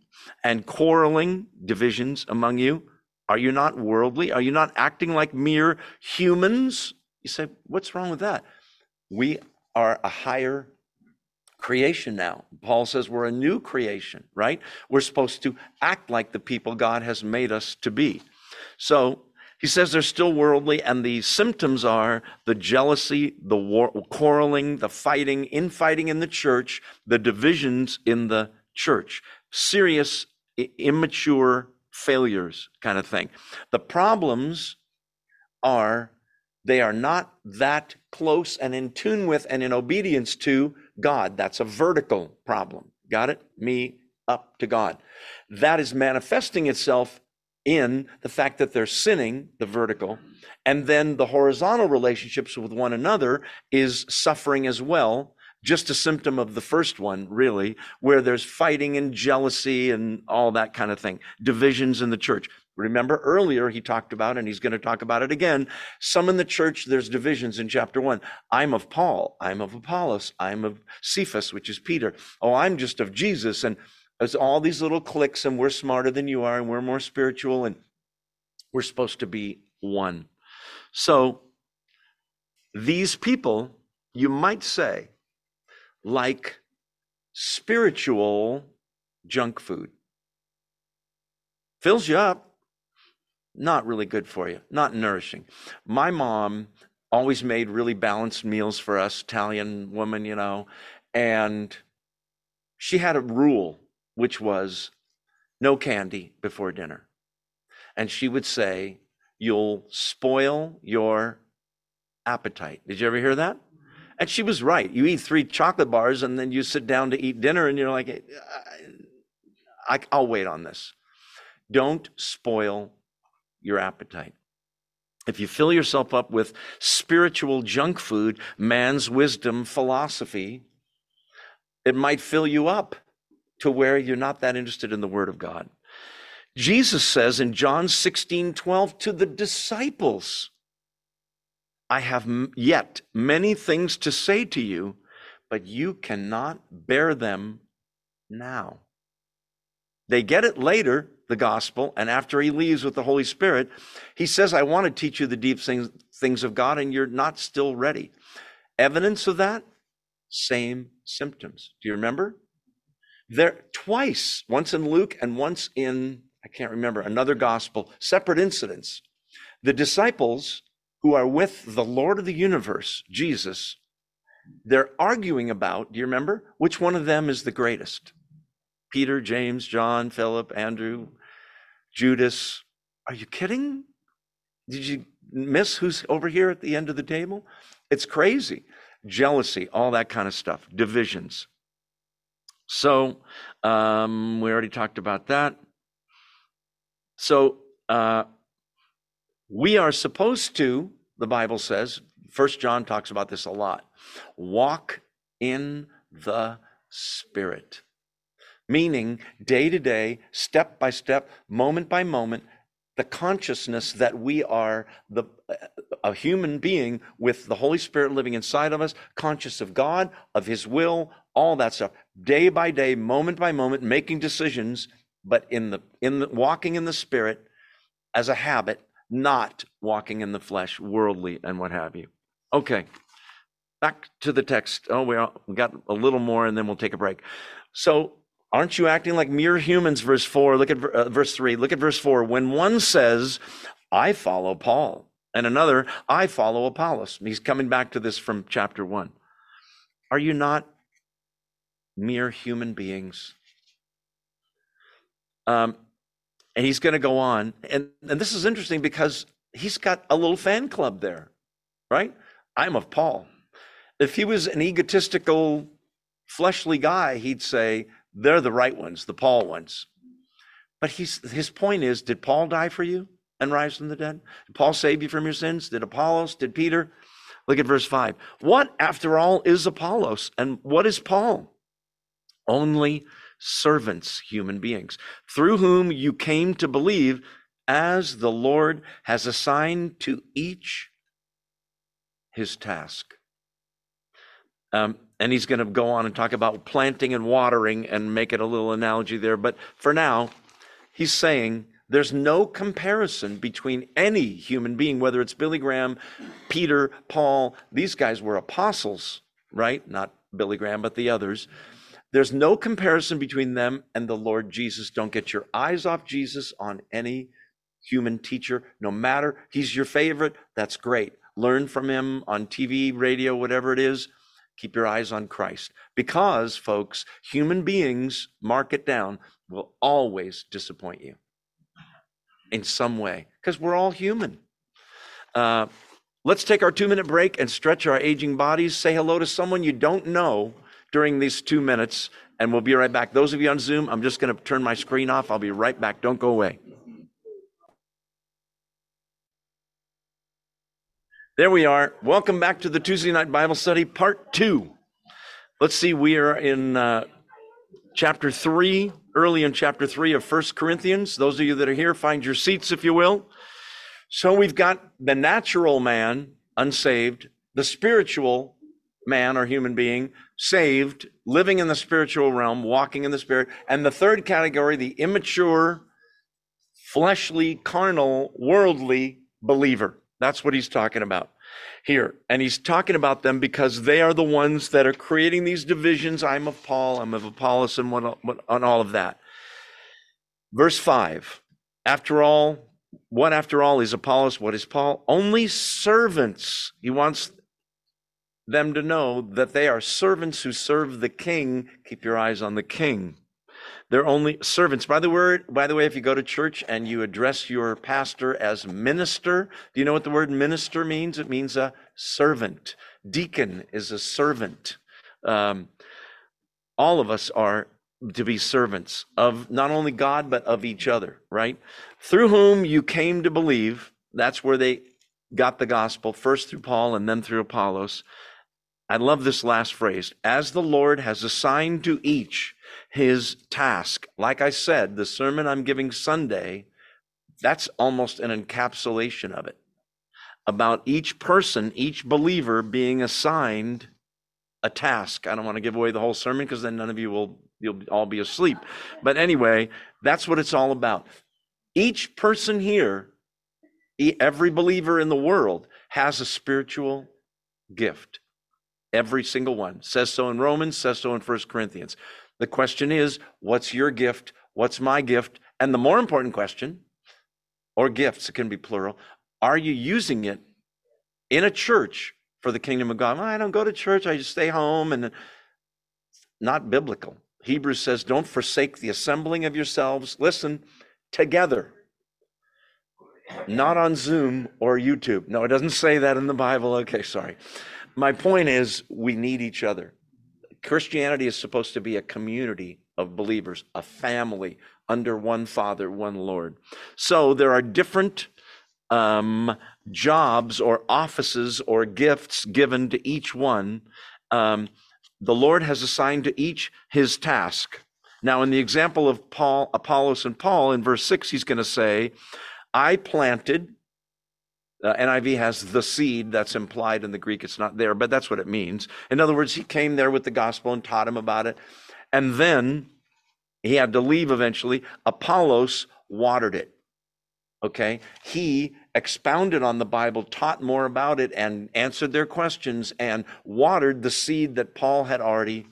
and quarreling, divisions among you, are you not worldly? Are you not acting like mere humans? You say, what's wrong with that? We are a higher creation now. Paul says we're a new creation, right? We're supposed to act like the people God has made us to be. So he says they're still worldly, and the symptoms are the jealousy, the war, quarreling, the fighting, infighting in the church, the divisions in the church, serious, immature failures kind of thing. The problems are they are not that close and in tune with and in obedience to God. That's a vertical problem. Got it? Me up to God. That is manifesting itself in the fact that they're sinning, the vertical, and then the horizontal relationships with one another is suffering as well. Just a symptom of the first one, really, where there's fighting and jealousy and all that kind of thing, divisions in the church. Remember earlier he talked about, and he's going to talk about it again. Some in the church, there's divisions in chapter one. I'm of Paul. I'm of Apollos. I'm of Cephas, which is Peter. Oh, I'm just of Jesus. And there's all these little cliques, and we're smarter than you are, and we're more spiritual, and we're supposed to be one. So these people, you might say, like spiritual junk food. Fills you up, not really good for you, not nourishing. My mom always made really balanced meals for us, Italian woman, you know, and she had a rule, which was no candy before dinner. And she would say, You'll spoil your appetite. Did you ever hear that? And she was right. You eat three chocolate bars and then you sit down to eat dinner and you're like, I, will wait on this. Don't spoil your appetite. If you fill yourself up with spiritual junk food, man's wisdom, philosophy, it might fill you up to where you're not that interested in the Word of God. Jesus says in John 16 12 to the disciples, I have yet many things to say to you, but you cannot bear them now. They get it later, the gospel, and after he leaves with the Holy Spirit, he says, I want to teach you the deep things, things of God, and you're not still ready. Evidence of that? Same symptoms. Do you remember? There twice, once in Luke and once in, I can't remember, another gospel, separate incidents. The disciples who are with the Lord of the universe, Jesus, they're arguing about, do you remember? Which one of them is the greatest? Peter, James, John, Philip, Andrew, Judas. Are you kidding? Did you miss who's over here at the end of the table? It's crazy. Jealousy, all that kind of stuff, divisions. So um, we already talked about that. So uh, we are supposed to, the Bible says, First John talks about this a lot, walk in the Spirit meaning day to day, step by step, moment by moment, the consciousness that we are the a human being with the Holy Spirit living inside of us, conscious of God, of His will, all that stuff, day by day, moment by moment, making decisions, but in the in the walking in the Spirit as a habit, not walking in the flesh, worldly and what have you. Okay, back to the text. Oh, we got a little more, and then we'll take a break. So Aren't you acting like mere humans? Verse 4, look at uh, verse 3, look at verse 4. When one says, I follow Paul, and another, I follow Apollos. And He's coming back to this from chapter 1. Are you not mere human beings? Um, and he's going to go on. And, and this is interesting because he's got a little fan club there, right? I'm of Paul. If he was an egotistical, fleshly guy, he'd say, they're the right ones, the Paul ones. But he's, his point is did Paul die for you and rise from the dead? Did Paul save you from your sins? Did Apollos? Did Peter? Look at verse 5. What, after all, is Apollos? And what is Paul? Only servants, human beings, through whom you came to believe, as the Lord has assigned to each his task. Um, and he's going to go on and talk about planting and watering and make it a little analogy there. But for now, he's saying there's no comparison between any human being, whether it's Billy Graham, Peter, Paul. These guys were apostles, right? Not Billy Graham, but the others. There's no comparison between them and the Lord Jesus. Don't get your eyes off Jesus on any human teacher, no matter he's your favorite. That's great. Learn from him on TV, radio, whatever it is. Keep your eyes on Christ. Because, folks, human beings, mark it down, will always disappoint you in some way because we're all human. Uh, let's take our two minute break and stretch our aging bodies. Say hello to someone you don't know during these two minutes, and we'll be right back. Those of you on Zoom, I'm just going to turn my screen off. I'll be right back. Don't go away. There we are. Welcome back to the Tuesday Night Bible Study, part two. Let's see, we are in uh, chapter three, early in chapter three of First Corinthians. Those of you that are here, find your seats, if you will. So we've got the natural man, unsaved, the spiritual man or human being, saved, living in the spiritual realm, walking in the spirit, and the third category, the immature, fleshly, carnal, worldly believer. That's what he's talking about here. And he's talking about them because they are the ones that are creating these divisions. I'm of Paul, I'm of Apollos, and what, on all of that. Verse 5 After all, what after all is Apollos? What is Paul? Only servants. He wants them to know that they are servants who serve the king. Keep your eyes on the king. They're only servants. By the word, by the way, if you go to church and you address your pastor as minister, do you know what the word minister means? It means a servant. Deacon is a servant. Um, all of us are to be servants of not only God, but of each other, right? Through whom you came to believe. That's where they got the gospel, first through Paul and then through Apollos. I love this last phrase as the Lord has assigned to each his task. Like I said, the sermon I'm giving Sunday, that's almost an encapsulation of it. About each person, each believer being assigned a task. I don't want to give away the whole sermon because then none of you will you'll all be asleep. But anyway, that's what it's all about. Each person here, every believer in the world has a spiritual gift. Every single one. Says so in Romans, says so in First Corinthians. The question is, what's your gift? What's my gift? And the more important question, or gifts, it can be plural, are you using it in a church for the kingdom of God? Well, I don't go to church, I just stay home and not biblical. Hebrews says, don't forsake the assembling of yourselves. Listen, together. Not on Zoom or YouTube. No, it doesn't say that in the Bible. Okay, sorry. My point is, we need each other. Christianity is supposed to be a community of believers, a family under one Father, one Lord. So there are different um, jobs or offices or gifts given to each one. Um, the Lord has assigned to each his task. Now, in the example of Paul, Apollos, and Paul, in verse 6, he's going to say, I planted, uh, NIV has the seed that's implied in the Greek. It's not there, but that's what it means. In other words, he came there with the gospel and taught him about it. And then he had to leave eventually. Apollos watered it. Okay. He expounded on the Bible, taught more about it, and answered their questions and watered the seed that Paul had already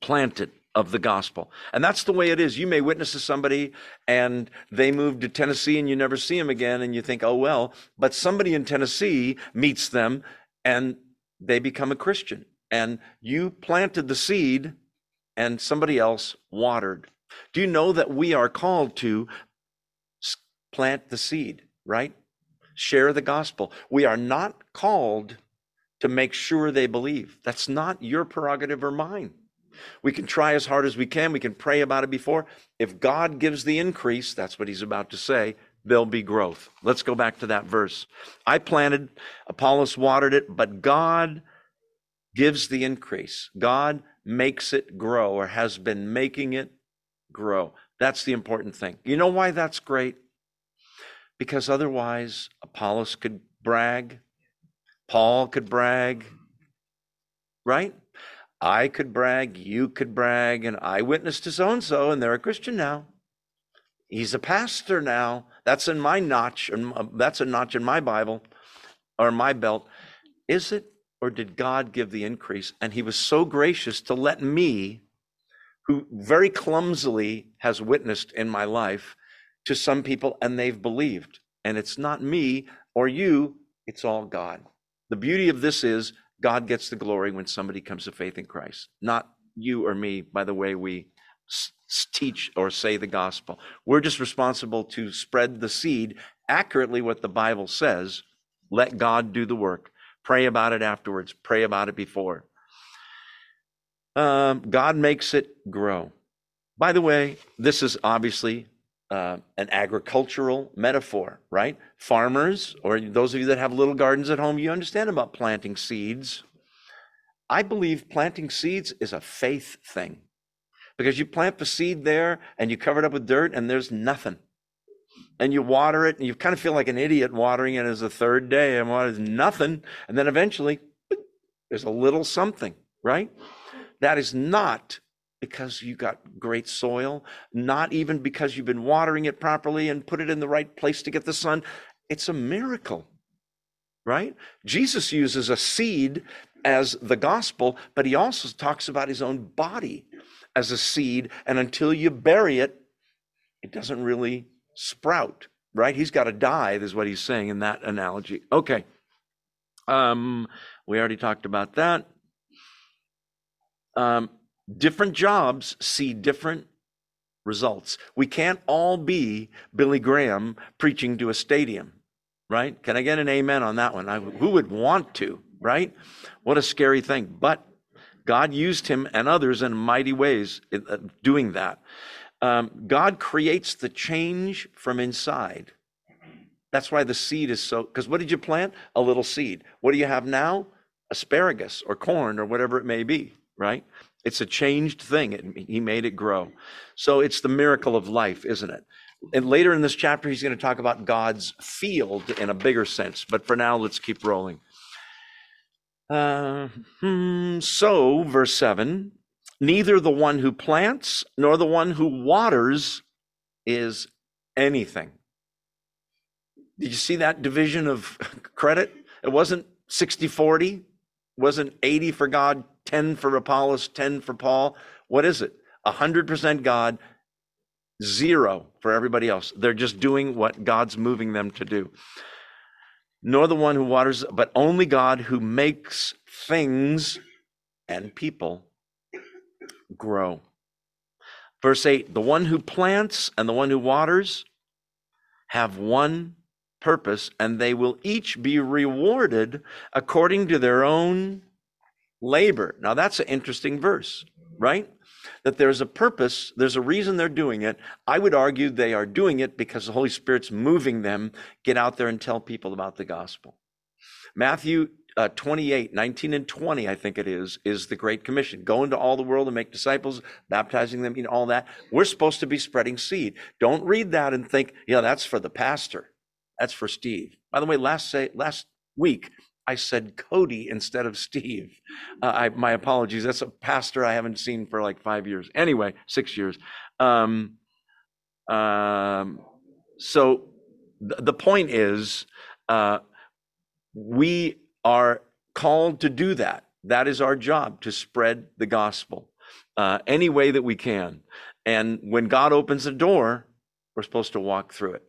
planted of the gospel. And that's the way it is. You may witness to somebody and they move to Tennessee and you never see them again and you think, oh, well, but somebody in Tennessee meets them and they become a Christian. And you planted the seed and somebody else watered. Do you know that we are called to plant the seed, right? Share the gospel. We are not called to make sure they believe. That's not your prerogative or mine. We can try as hard as we can. We can pray about it before. If God gives the increase, that's what he's about to say, there'll be growth. Let's go back to that verse. I planted, Apollos watered it, but God gives the increase. God makes it grow or has been making it grow. That's the important thing. You know why that's great? Because otherwise, Apollos could brag, Paul could brag, right? I could brag, you could brag, and I witnessed to so and so, and they're a Christian now. He's a pastor now. That's in my notch, and that's a notch in my Bible or my belt. Is it, or did God give the increase? And He was so gracious to let me, who very clumsily has witnessed in my life, to some people, and they've believed. And it's not me or you, it's all God. The beauty of this is God gets the glory when somebody comes to faith in Christ, not you or me by the way we teach or say the gospel. We're just responsible to spread the seed accurately what the Bible says. Let God do the work. Pray about it afterwards, pray about it before. Um, God makes it grow. By the way, this is obviously uh, an agricultural metaphor, right? Farmers, or those of you that have little gardens at home, you understand about planting seeds. I believe planting seeds is a faith thing because you plant the seed there and you cover it up with dirt and there's nothing. And you water it and you kind of feel like an idiot watering it as the third day and what is nothing. And then eventually there's a little something, right? That is not because you got great soil, not even because you've been watering it properly and put it in the right place to get the sun. It's a miracle, right? Jesus uses a seed as the gospel, but he also talks about his own body as a seed. And until you bury it, it doesn't really sprout, right? He's got to die, is what he's saying in that analogy. Okay. Um, we already talked about that. Um, different jobs see different results. We can't all be Billy Graham preaching to a stadium, right? Can I get an amen on that one? I, who would want to, right? What a scary thing. But God used him and others in mighty ways uh, doing that. Um, God creates the change from inside. That's why the seed is so, because what did you plant? A little seed. What do you have now? Asparagus or corn or whatever it may be, right? It's a changed thing. It, he made it grow. So it's the miracle of life, isn't it? And later in this chapter, he's going to talk about God's field in a bigger sense. But for now, let's keep rolling. Uh, hmm, so, verse 7 neither the one who plants nor the one who waters is anything. Did you see that division of (laughs) credit? It wasn't 60 40, wasn't 80 for God, 10 for Apollos, 10 for Paul. What is it? 100% God, zero for everybody else. They're just doing what God's moving them to do. Nor the one who waters, but only God who makes things and people grow. Verse 8 the one who plants and the one who waters have one purpose, and they will each be rewarded according to their own labor. Now, that's an interesting verse, right? That there's a purpose, there's a reason they're doing it. I would argue they are doing it because the Holy Spirit's moving them get out there and tell people about the gospel. Matthew uh, 28, 19 and 20, I think it is, is the Great Commission. Go into all the world and make disciples, baptizing them, you know, all that. We're supposed to be spreading seed. Don't read that and think, yeah, that's for the pastor. That's for Steve. By the way, last say, last week, I said Cody instead of Steve. Uh, I, my apologies. That's a pastor I haven't seen for like five years. Anyway, six years. Um, um, so th- the point is, uh, we are called to do that. That is our job to spread the gospel uh, any way that we can. And when God opens a door, we're supposed to walk through it.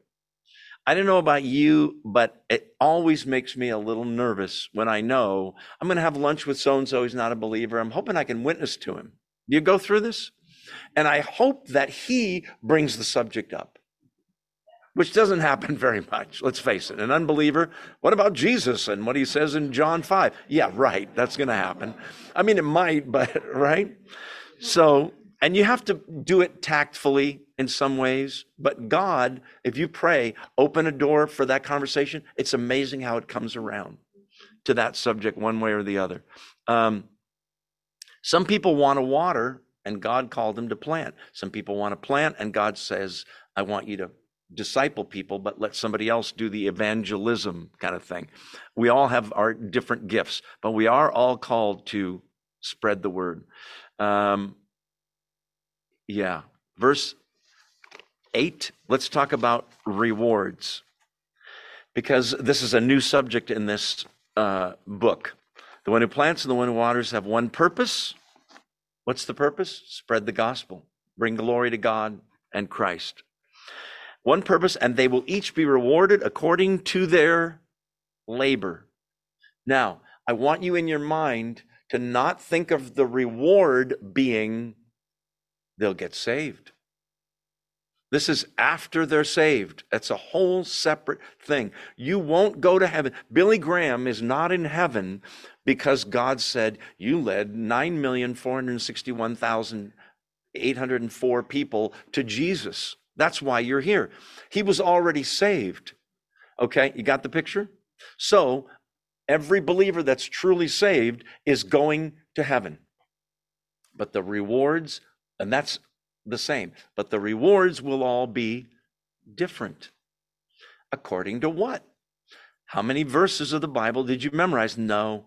I don't know about you, but it always makes me a little nervous when I know I'm going to have lunch with so and so. He's not a believer. I'm hoping I can witness to him. Do you go through this? And I hope that he brings the subject up, which doesn't (laughs) happen very much. Let's face it. An unbeliever, what about Jesus and what he says in John 5? Yeah, right. That's going to happen. I mean, it might, but (laughs) right? So, and you have to do it tactfully in some ways, but God, if you pray, open a door for that conversation, it's amazing how it comes around to that subject one way or the other. Um, Some people want to water, and God called them to plant. Some people want to plant, and God says, I want you to disciple people, but let somebody else do the evangelism kind of thing. We all have our different gifts, but we are all called to spread the word. Um, yeah. Verse 8, let's talk about rewards because this is a new subject in this uh, book. The one who plants and the one who waters have one purpose. What's the purpose? Spread the gospel, bring glory to God and Christ. One purpose, and they will each be rewarded according to their labor. Now, I want you in your mind to not think of the reward being they'll get saved. This is after they're saved. That's a whole separate thing. You won't go to heaven. Billy Graham is not in heaven because God said, You led 9,461,804 people to Jesus. That's why you're here. He was already saved. Okay, you got the picture? So, every believer that's truly saved is going to heaven. But the rewards, and that's the same, but the rewards will all be different. According to what? How many verses of the Bible did you memorize? No.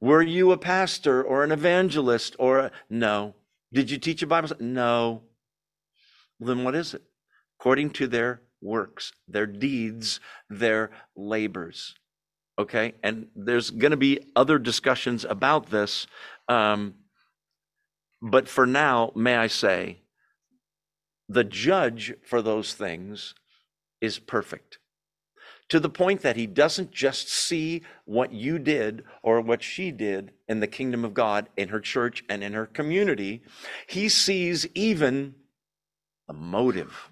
Were you a pastor or an evangelist or a, no? Did you teach a Bible? No. Well, then what is it? According to their works, their deeds, their labors. Okay, and there's going to be other discussions about this. Um, but for now, may I say, the judge for those things is perfect to the point that he doesn't just see what you did or what she did in the kingdom of God, in her church, and in her community. He sees even the motive.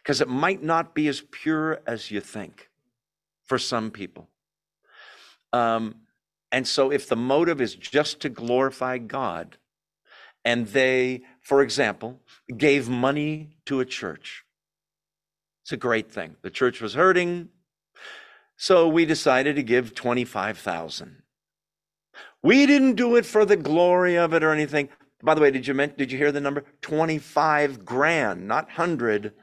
Because it might not be as pure as you think for some people. Um, and so, if the motive is just to glorify God, and they, for example, gave money to a church, it's a great thing. The church was hurting, so we decided to give 25,000. We didn't do it for the glory of it or anything. By the way, did you did you hear the number? 25 grand, not 100.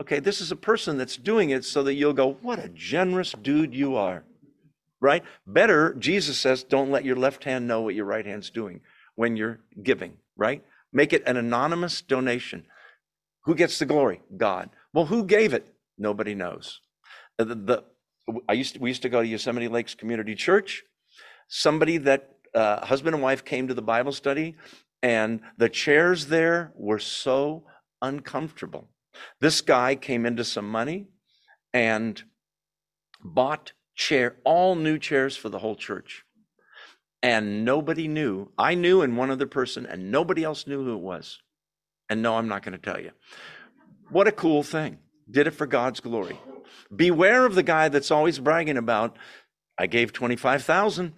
Okay, this is a person that's doing it so that you'll go, "What a generous dude you are." Right? Better, Jesus says, don't let your left hand know what your right hand's doing when you're giving, right? Make it an anonymous donation. Who gets the glory? God. Well, who gave it? Nobody knows. Uh, the, the I used to, we used to go to Yosemite Lakes Community Church. Somebody that uh, husband and wife came to the Bible study, and the chairs there were so uncomfortable. This guy came into some money and bought chair, all new chairs for the whole church. And nobody knew. I knew and one other person, and nobody else knew who it was. And no, I'm not going to tell you. What a cool thing. Did it for God's glory. Beware of the guy that's always bragging about, I gave 25,000.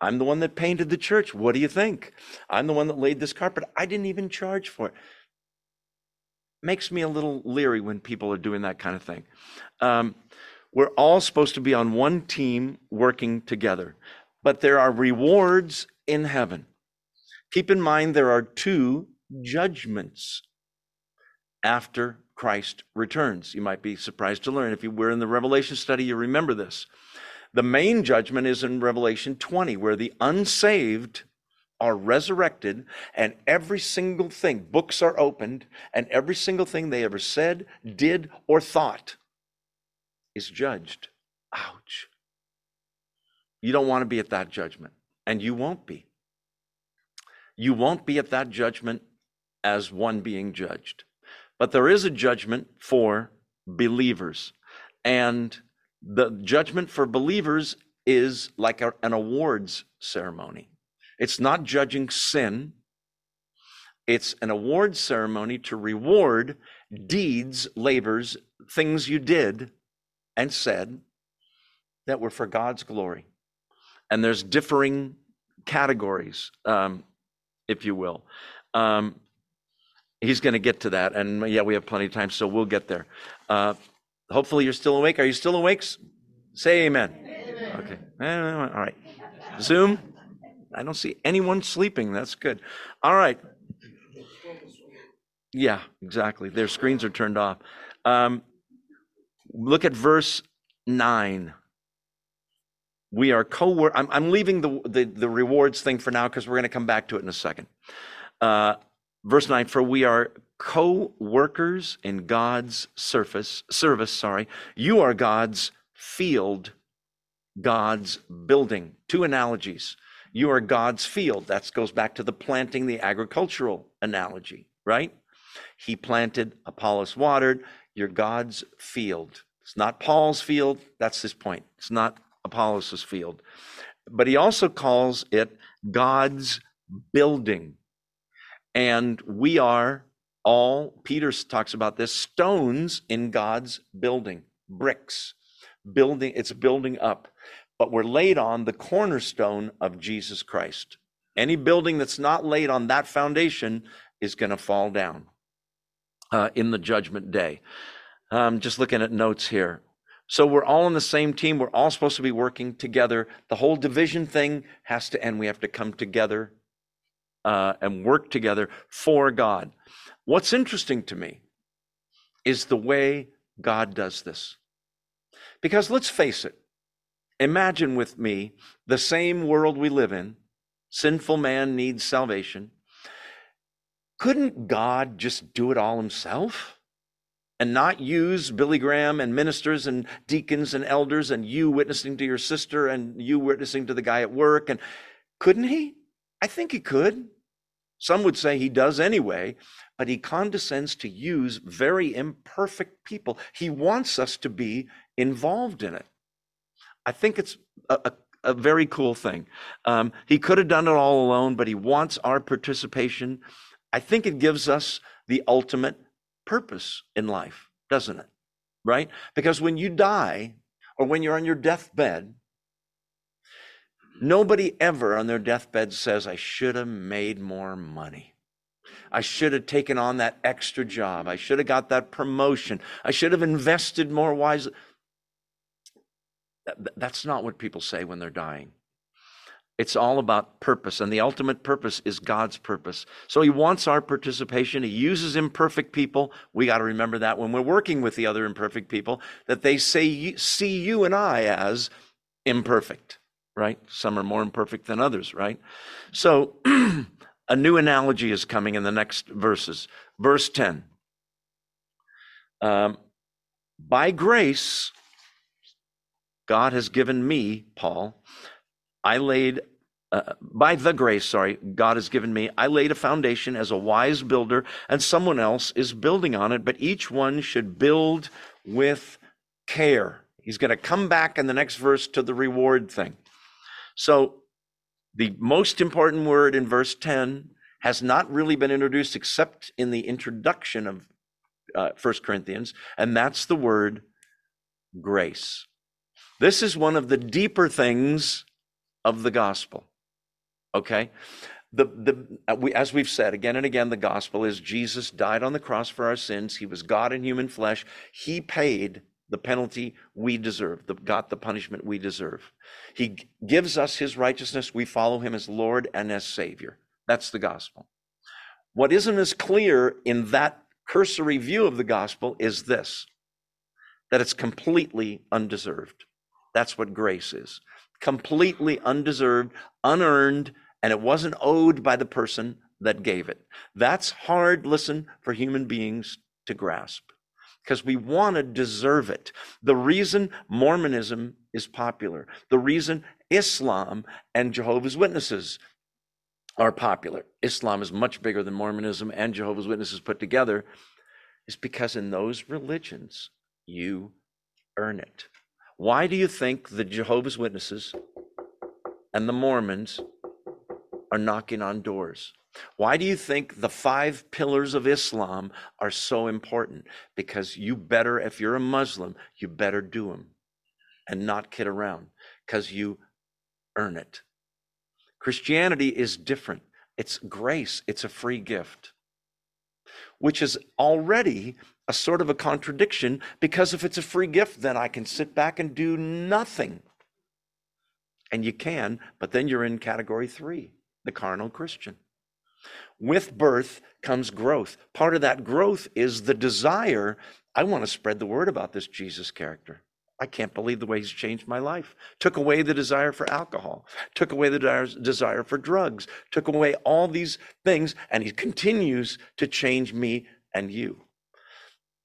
I'm the one that painted the church. What do you think? I'm the one that laid this carpet. I didn't even charge for it. Makes me a little leery when people are doing that kind of thing. Um, we're all supposed to be on one team working together, but there are rewards in heaven. Keep in mind there are two judgments after Christ returns. You might be surprised to learn. If you were in the Revelation study, you remember this. The main judgment is in Revelation 20, where the unsaved are resurrected and every single thing, books are opened, and every single thing they ever said, did, or thought is judged. Ouch. You don't want to be at that judgment, and you won't be. You won't be at that judgment as one being judged. But there is a judgment for believers. And the judgment for believers is like a, an awards ceremony. It's not judging sin, it's an awards ceremony to reward deeds, labors, things you did and said that were for God's glory. And there's differing categories, um, if you will. Um, he's going to get to that. And yeah, we have plenty of time, so we'll get there. Uh, hopefully, you're still awake. Are you still awake? Say amen. amen. Okay. All right. Zoom. I don't see anyone sleeping. That's good. All right. Yeah, exactly. Their screens are turned off. Um, look at verse 9. We are co I'm, I'm leaving the, the, the rewards thing for now because we're going to come back to it in a second. Uh, verse 9 For we are co workers in God's surface, service. Sorry. You are God's field, God's building. Two analogies. You are God's field. That goes back to the planting, the agricultural analogy, right? He planted, Apollos watered. You're God's field. It's not Paul's field. That's his point. It's not Apollos' field. But he also calls it God's building. And we are all, Peter talks about this, stones in God's building, bricks, building, it's building up. But we're laid on the cornerstone of Jesus Christ. Any building that's not laid on that foundation is going to fall down uh, in the judgment day. Um, just looking at notes here. So we're all on the same team. We're all supposed to be working together. The whole division thing has to end. We have to come together uh, and work together for God. What's interesting to me is the way God does this. Because let's face it, imagine with me the same world we live in, sinful man needs salvation. Couldn't God just do it all himself? and not use Billy Graham and ministers and deacons and elders and you witnessing to your sister and you witnessing to the guy at work and couldn't he? I think he could. Some would say he does anyway, but he condescends to use very imperfect people. He wants us to be involved in it. I think it's a, a, a very cool thing. Um, he could have done it all alone, but he wants our participation. I think it gives us the ultimate purpose in life, doesn't it? Right? Because when you die or when you're on your deathbed, nobody ever on their deathbed says, I should have made more money. I should have taken on that extra job. I should have got that promotion. I should have invested more wisely. That's not what people say when they're dying. It's all about purpose, and the ultimate purpose is God's purpose. So He wants our participation. He uses imperfect people. We got to remember that when we're working with the other imperfect people, that they say see you and I as imperfect, right? Some are more imperfect than others, right? So (clears throat) a new analogy is coming in the next verses. Verse 10. Um, by grace, God has given me, Paul, I laid, uh, by the grace, sorry, God has given me, I laid a foundation as a wise builder, and someone else is building on it, but each one should build with care. He's going to come back in the next verse to the reward thing. So, the most important word in verse 10 has not really been introduced except in the introduction of uh, 1 Corinthians, and that's the word grace. This is one of the deeper things of the gospel. Okay? The, the, uh, we, as we've said again and again, the gospel is Jesus died on the cross for our sins. He was God in human flesh. He paid the penalty we deserve, the, got the punishment we deserve. He gives us his righteousness. We follow him as Lord and as Savior. That's the gospel. What isn't as clear in that cursory view of the gospel is this that it's completely undeserved. That's what grace is completely undeserved, unearned, and it wasn't owed by the person that gave it. That's hard, listen, for human beings to grasp because we want to deserve it. The reason Mormonism is popular, the reason Islam and Jehovah's Witnesses are popular, Islam is much bigger than Mormonism and Jehovah's Witnesses put together, is because in those religions, you earn it. Why do you think the Jehovah's Witnesses and the Mormons are knocking on doors? Why do you think the five pillars of Islam are so important? Because you better, if you're a Muslim, you better do them and not kid around because you earn it. Christianity is different. It's grace, it's a free gift, which is already a sort of a contradiction because if it's a free gift, then I can sit back and do nothing. And you can, but then you're in category three, the carnal Christian. With birth comes growth. Part of that growth is the desire. I want to spread the word about this Jesus character. I can't believe the way he's changed my life. Took away the desire for alcohol, took away the desire for drugs, took away all these things, and he continues to change me and you.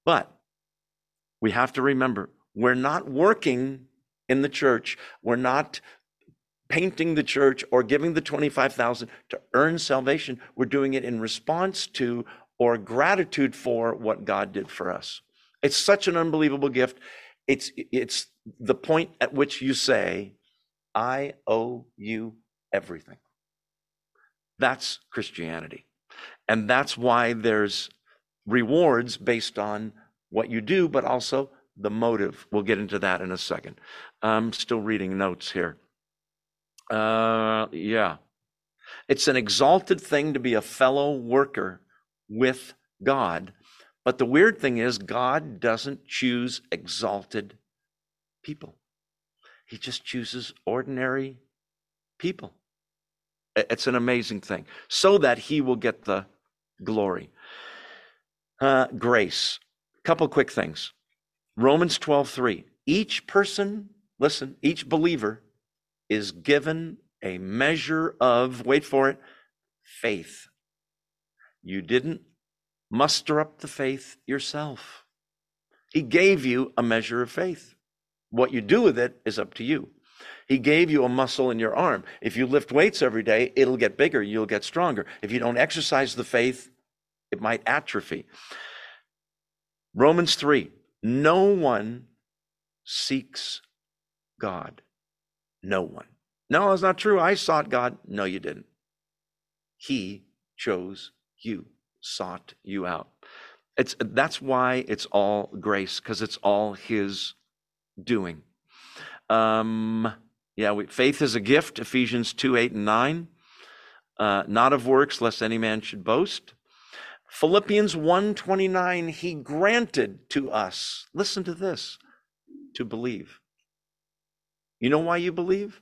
But we have to remember we're not working in the church, we're not painting the church or giving the 25,000 to earn salvation. We're doing it in response to or gratitude for what God did for us. It's such an unbelievable gift. It's it's the point at which you say, I owe you everything. That's Christianity. And that's why there's rewards based on what you do, but also the motive. We'll get into that in a second. I'm still reading notes here. Uh, yeah. It's an exalted thing to be a fellow worker with God. But the weird thing is, God doesn't choose exalted people, He just chooses ordinary people. It's an amazing thing, so that He will get the glory. Uh, grace. Couple quick things. Romans 12, 3. Each person, listen, each believer is given a measure of, wait for it, faith. You didn't muster up the faith yourself. He gave you a measure of faith. What you do with it is up to you. He gave you a muscle in your arm. If you lift weights every day, it'll get bigger, you'll get stronger. If you don't exercise the faith, it might atrophy. Romans 3 No one seeks God. No one. No, it's not true. I sought God. No, you didn't. He chose you, sought you out. It's that's why it's all grace, because it's all his doing. Um, yeah, we, faith is a gift, Ephesians 2, 8, and 9. Uh, not of works, lest any man should boast. Philippians 1:29 he granted to us. Listen to this. To believe. You know why you believe?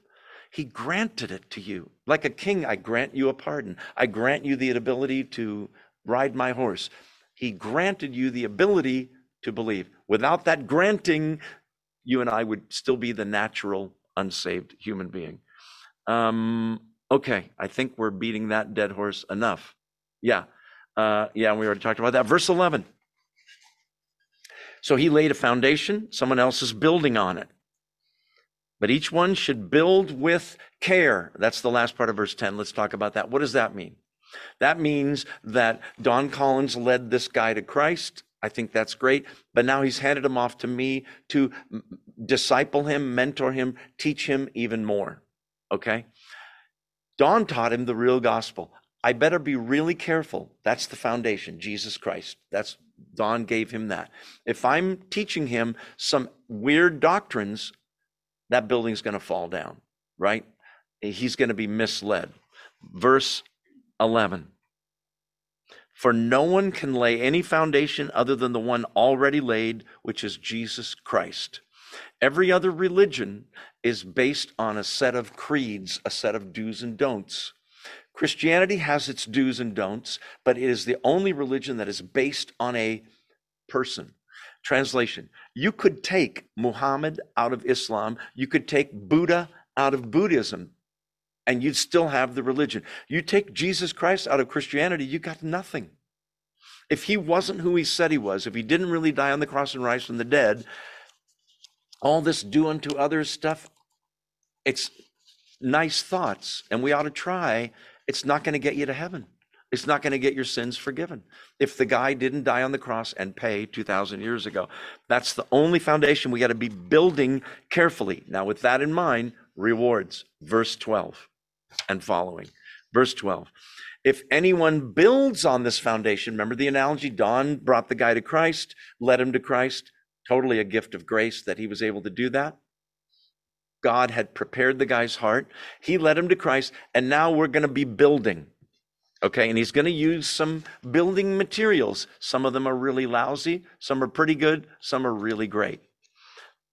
He granted it to you. Like a king, I grant you a pardon. I grant you the ability to ride my horse. He granted you the ability to believe. Without that granting, you and I would still be the natural, unsaved human being. Um, okay, I think we're beating that dead horse enough. Yeah, uh, yeah, we already talked about that. Verse 11. So he laid a foundation, someone else is building on it. But each one should build with care. That's the last part of verse 10. Let's talk about that. What does that mean? That means that Don Collins led this guy to Christ. I think that's great. But now he's handed him off to me to disciple him, mentor him, teach him even more. Okay? Don taught him the real gospel. I better be really careful. That's the foundation, Jesus Christ. That's Don gave him that. If I'm teaching him some weird doctrines, that building's going to fall down, right? He's going to be misled. Verse 11 For no one can lay any foundation other than the one already laid, which is Jesus Christ. Every other religion is based on a set of creeds, a set of do's and don'ts. Christianity has its do's and don'ts, but it is the only religion that is based on a person. Translation You could take Muhammad out of Islam, you could take Buddha out of Buddhism, and you'd still have the religion. You take Jesus Christ out of Christianity, you got nothing. If he wasn't who he said he was, if he didn't really die on the cross and rise from the dead, all this do unto others stuff, it's nice thoughts, and we ought to try. It's not going to get you to heaven. It's not going to get your sins forgiven. If the guy didn't die on the cross and pay 2,000 years ago, that's the only foundation we got to be building carefully. Now, with that in mind, rewards, verse 12 and following. Verse 12. If anyone builds on this foundation, remember the analogy? Don brought the guy to Christ, led him to Christ, totally a gift of grace that he was able to do that. God had prepared the guy's heart. He led him to Christ, and now we're going to be building. Okay, and he's going to use some building materials. Some of them are really lousy, some are pretty good, some are really great.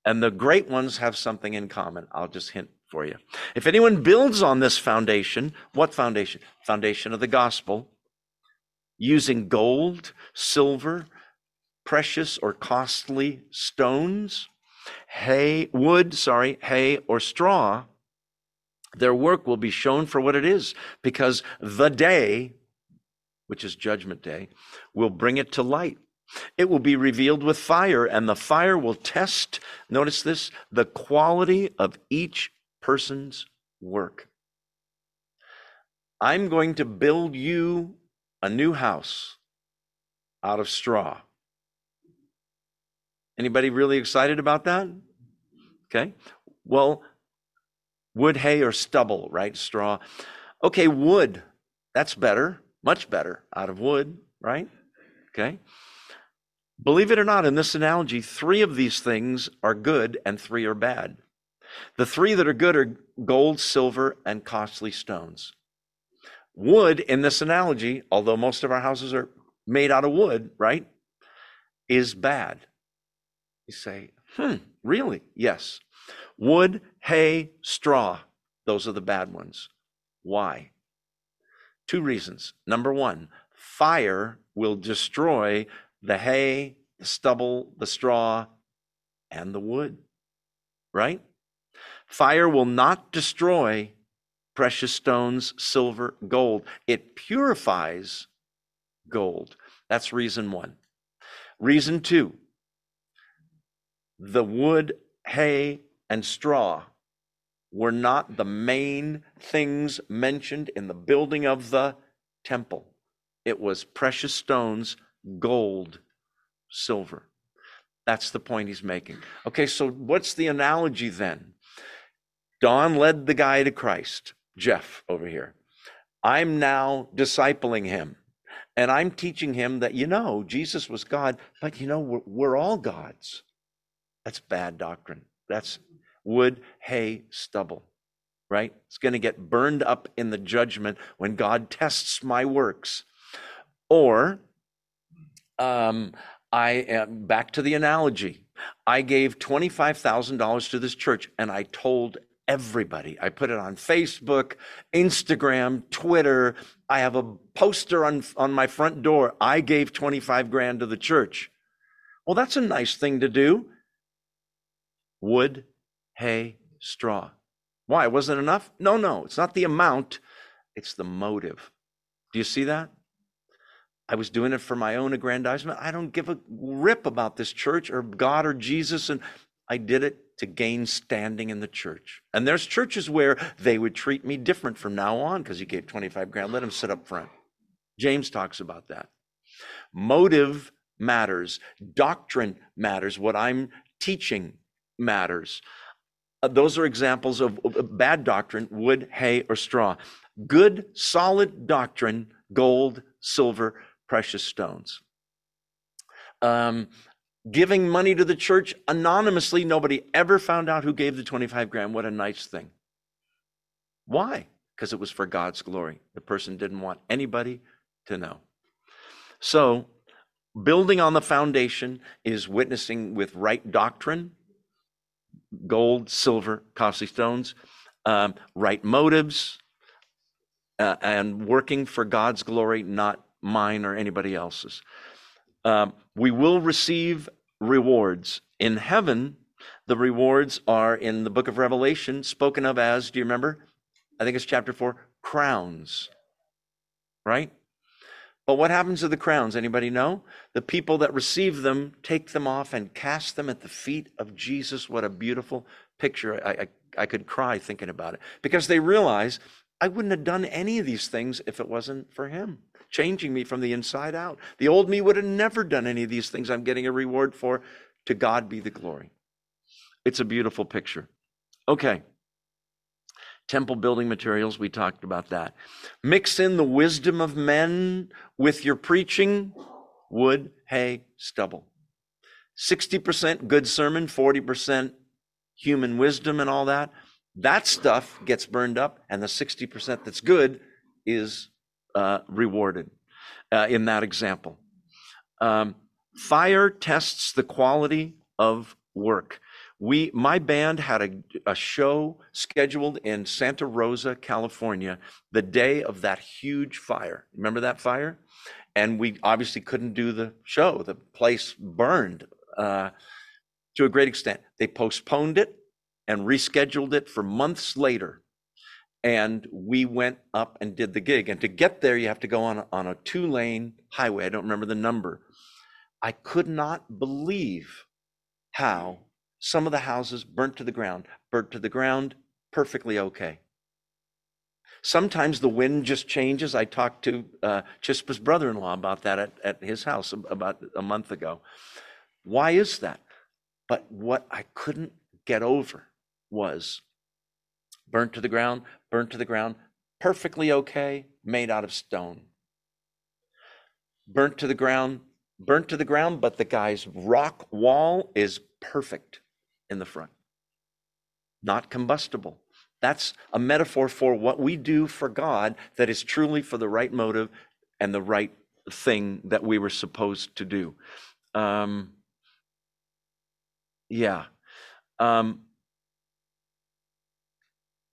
And the great ones have something in common. I'll just hint for you. If anyone builds on this foundation, what foundation? Foundation of the gospel, using gold, silver, precious or costly stones, hay, wood, sorry, hay or straw, their work will be shown for what it is because the day, which is judgment day, will bring it to light. It will be revealed with fire, and the fire will test, notice this, the quality of each person's work. I'm going to build you a new house out of straw. Anybody really excited about that? Okay. Well, wood, hay, or stubble, right? Straw. Okay, wood. That's better, much better out of wood, right? Okay. Believe it or not, in this analogy, three of these things are good and three are bad. The three that are good are gold, silver, and costly stones. Wood, in this analogy, although most of our houses are made out of wood, right, is bad. You say, hmm, really? Yes. Wood, hay, straw, those are the bad ones. Why? Two reasons. Number one, fire will destroy the hay, the stubble, the straw, and the wood, right? Fire will not destroy precious stones, silver, gold. It purifies gold. That's reason one. Reason two the wood, hay, and straw were not the main things mentioned in the building of the temple. It was precious stones, gold, silver. That's the point he's making. Okay, so what's the analogy then? Don led the guy to Christ, Jeff over here. I'm now discipling him. And I'm teaching him that, you know, Jesus was God, but, you know, we're, we're all gods. That's bad doctrine. That's wood, hay, stubble, right? It's going to get burned up in the judgment when God tests my works. Or, um, I am back to the analogy. I gave $25,000 to this church and I told everybody. I put it on Facebook, Instagram, Twitter. I have a poster on, on my front door. I gave 25 grand to the church. Well, that's a nice thing to do. Wood, hay, straw. Why? Wasn't enough? No, no. It's not the amount, it's the motive. Do you see that? I was doing it for my own aggrandizement. I don't give a rip about this church or God or Jesus. And I did it to gain standing in the church. And there's churches where they would treat me different from now on because you gave 25 grand. Let them sit up front. James talks about that. Motive matters, doctrine matters, what I'm teaching matters. Uh, those are examples of, of bad doctrine wood, hay, or straw. Good, solid doctrine gold, silver, precious stones. Um, giving money to the church anonymously, nobody ever found out who gave the 25 grand. What a nice thing. Why? Because it was for God's glory. The person didn't want anybody to know. So, building on the foundation is witnessing with right doctrine gold, silver, costly stones, um, right motives, uh, and working for God's glory, not mine or anybody else's. Um, we will receive rewards. In heaven, the rewards are in the book of Revelation, spoken of as, do you remember? I think it's chapter four, crowns. Right? But what happens to the crowns? Anybody know? The people that receive them take them off and cast them at the feet of Jesus. What a beautiful picture. I, I, I could cry thinking about it because they realize I wouldn't have done any of these things if it wasn't for him changing me from the inside out. The old me would have never done any of these things I'm getting a reward for. To God be the glory. It's a beautiful picture. Okay. Temple building materials, we talked about that. Mix in the wisdom of men with your preaching wood, hay, stubble. 60% good sermon, 40% human wisdom and all that. That stuff gets burned up, and the 60% that's good is uh, rewarded uh, in that example. Um, fire tests the quality of work. We, my band had a, a show scheduled in Santa Rosa, California, the day of that huge fire. Remember that fire? And we obviously couldn't do the show. The place burned uh, to a great extent. They postponed it and rescheduled it for months later. And we went up and did the gig. And to get there, you have to go on, on a two lane highway. I don't remember the number. I could not believe how some of the houses burnt to the ground, burnt to the ground, perfectly okay. Sometimes the wind just changes. I talked to uh, Chispa's brother in law about that at, at his house about a month ago. Why is that? But what I couldn't get over was burnt to the ground, burnt to the ground, perfectly okay, made out of stone. Burnt to the ground, burnt to the ground, but the guy's rock wall is perfect in the front, not combustible. That's a metaphor for what we do for God that is truly for the right motive and the right thing that we were supposed to do. Um, yeah. Um,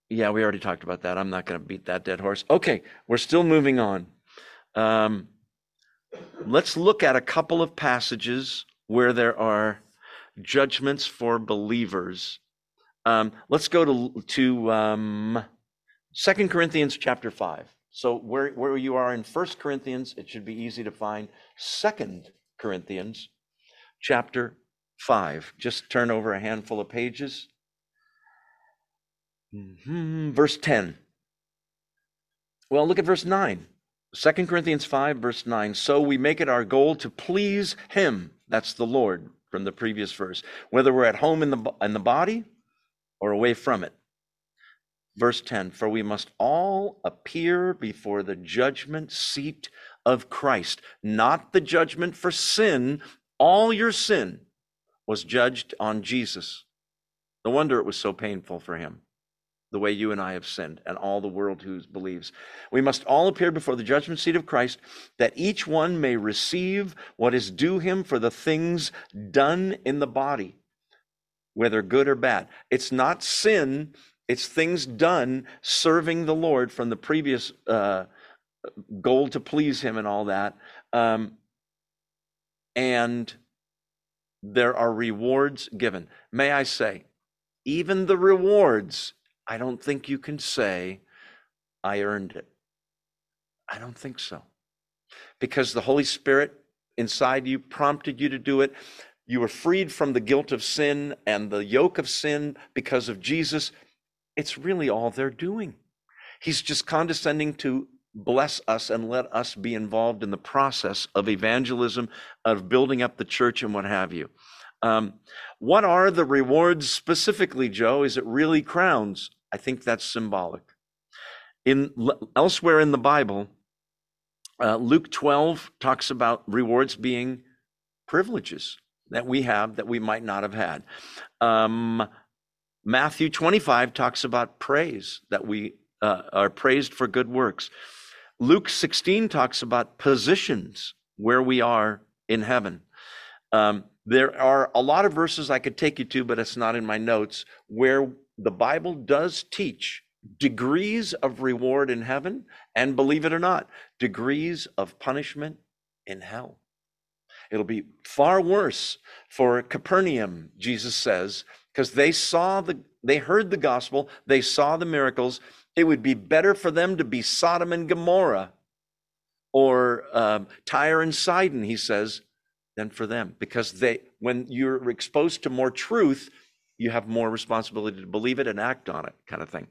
yeah, we already talked about that. I'm not going to beat that dead horse. Okay, we're still moving on. Um, let's look at a couple of passages where there are judgments for believers. Um, let's go to to um, Corinthians chapter five. So where where you are in First Corinthians, it should be easy to find Second Corinthians chapter five. Just turn over a handful of pages. Mm-hmm. Verse ten. Well, look at verse nine. 2 Corinthians 5, verse 9. So we make it our goal to please him. That's the Lord from the previous verse, whether we're at home in the, in the body or away from it. Verse 10 For we must all appear before the judgment seat of Christ, not the judgment for sin. All your sin was judged on Jesus. No wonder it was so painful for him the way you and I have sinned, and all the world who believes. We must all appear before the judgment seat of Christ, that each one may receive what is due him for the things done in the body, whether good or bad. It's not sin, it's things done serving the Lord from the previous uh, goal to please him and all that. Um, and there are rewards given. May I say, even the rewards I don't think you can say, I earned it. I don't think so. Because the Holy Spirit inside you prompted you to do it. You were freed from the guilt of sin and the yoke of sin because of Jesus. It's really all they're doing. He's just condescending to bless us and let us be involved in the process of evangelism, of building up the church and what have you. Um, what are the rewards specifically, Joe? Is it really crowns? I think that's symbolic. In elsewhere in the Bible, uh, Luke 12 talks about rewards being privileges that we have that we might not have had. Um, Matthew 25 talks about praise that we uh, are praised for good works. Luke 16 talks about positions where we are in heaven. Um, there are a lot of verses I could take you to, but it's not in my notes, where the Bible does teach degrees of reward in heaven, and believe it or not, degrees of punishment in hell. It'll be far worse for Capernaum, Jesus says, because they saw the, they heard the gospel, they saw the miracles. It would be better for them to be Sodom and Gomorrah or um, Tyre and Sidon, he says, than for them, because they, when you're exposed to more truth, you have more responsibility to believe it and act on it, kind of thing.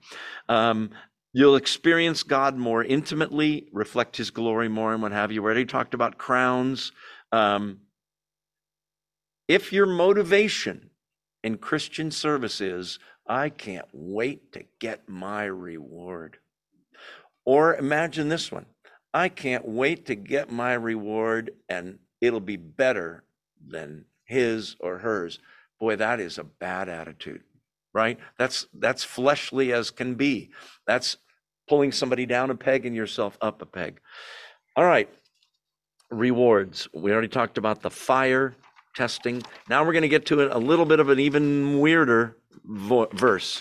Um, you'll experience God more intimately, reflect His glory more, and what have you. We already talked about crowns. Um, if your motivation in Christian service is, I can't wait to get my reward. Or imagine this one I can't wait to get my reward and it'll be better than his or hers. Boy that is a bad attitude right? That's that's fleshly as can be. That's pulling somebody down a peg and yourself up a peg. All right rewards. We already talked about the fire testing. Now we're going to get to a little bit of an even weirder vo- verse.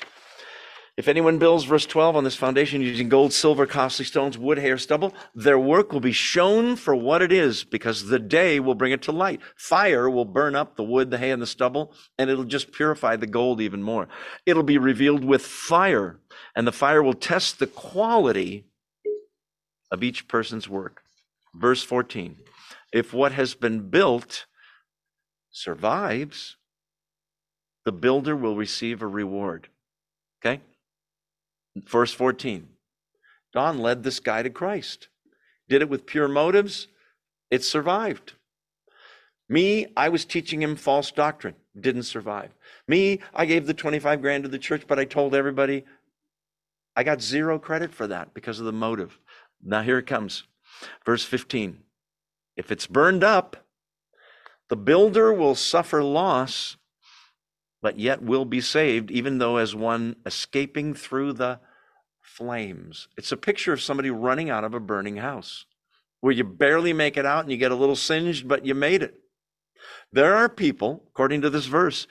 If anyone builds, verse 12, on this foundation using gold, silver, costly stones, wood, hair, stubble, their work will be shown for what it is because the day will bring it to light. Fire will burn up the wood, the hay, and the stubble, and it'll just purify the gold even more. It'll be revealed with fire, and the fire will test the quality of each person's work. Verse 14 If what has been built survives, the builder will receive a reward. Okay? Verse 14 Don led this guy to Christ, did it with pure motives. It survived. Me, I was teaching him false doctrine, didn't survive. Me, I gave the 25 grand to the church, but I told everybody I got zero credit for that because of the motive. Now, here it comes. Verse 15 If it's burned up, the builder will suffer loss but yet will be saved, even though as one escaping through the flames. It's a picture of somebody running out of a burning house where you barely make it out and you get a little singed, but you made it. There are people, according to this verse,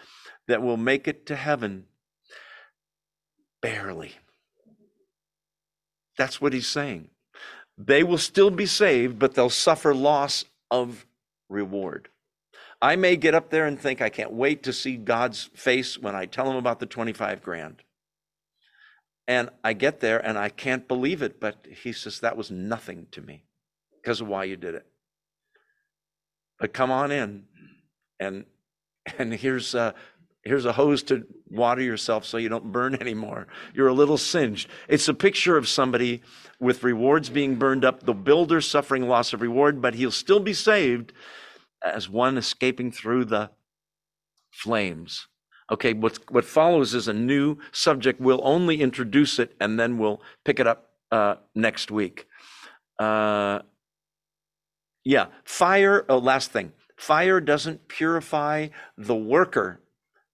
that will make it to heaven barely. That's what he's saying. They will still be saved, but they'll suffer loss of reward. I may get up there and think, I can't wait to see God's face when I tell him about the 25 grand. And I get there and I can't believe it, but he says, that was nothing to me because of why you did it. But come on in and and here's a, here's a hose to water yourself so you don't burn anymore. You're a little singed. It's a picture of somebody with rewards being burned up, the builder suffering loss of reward, but he'll still be saved as one escaping through the flames. Okay, what, what follows is a new subject. We'll only introduce it and then we'll pick it up uh, next week. Uh, yeah, fire, oh, last thing. Fire doesn't purify the worker,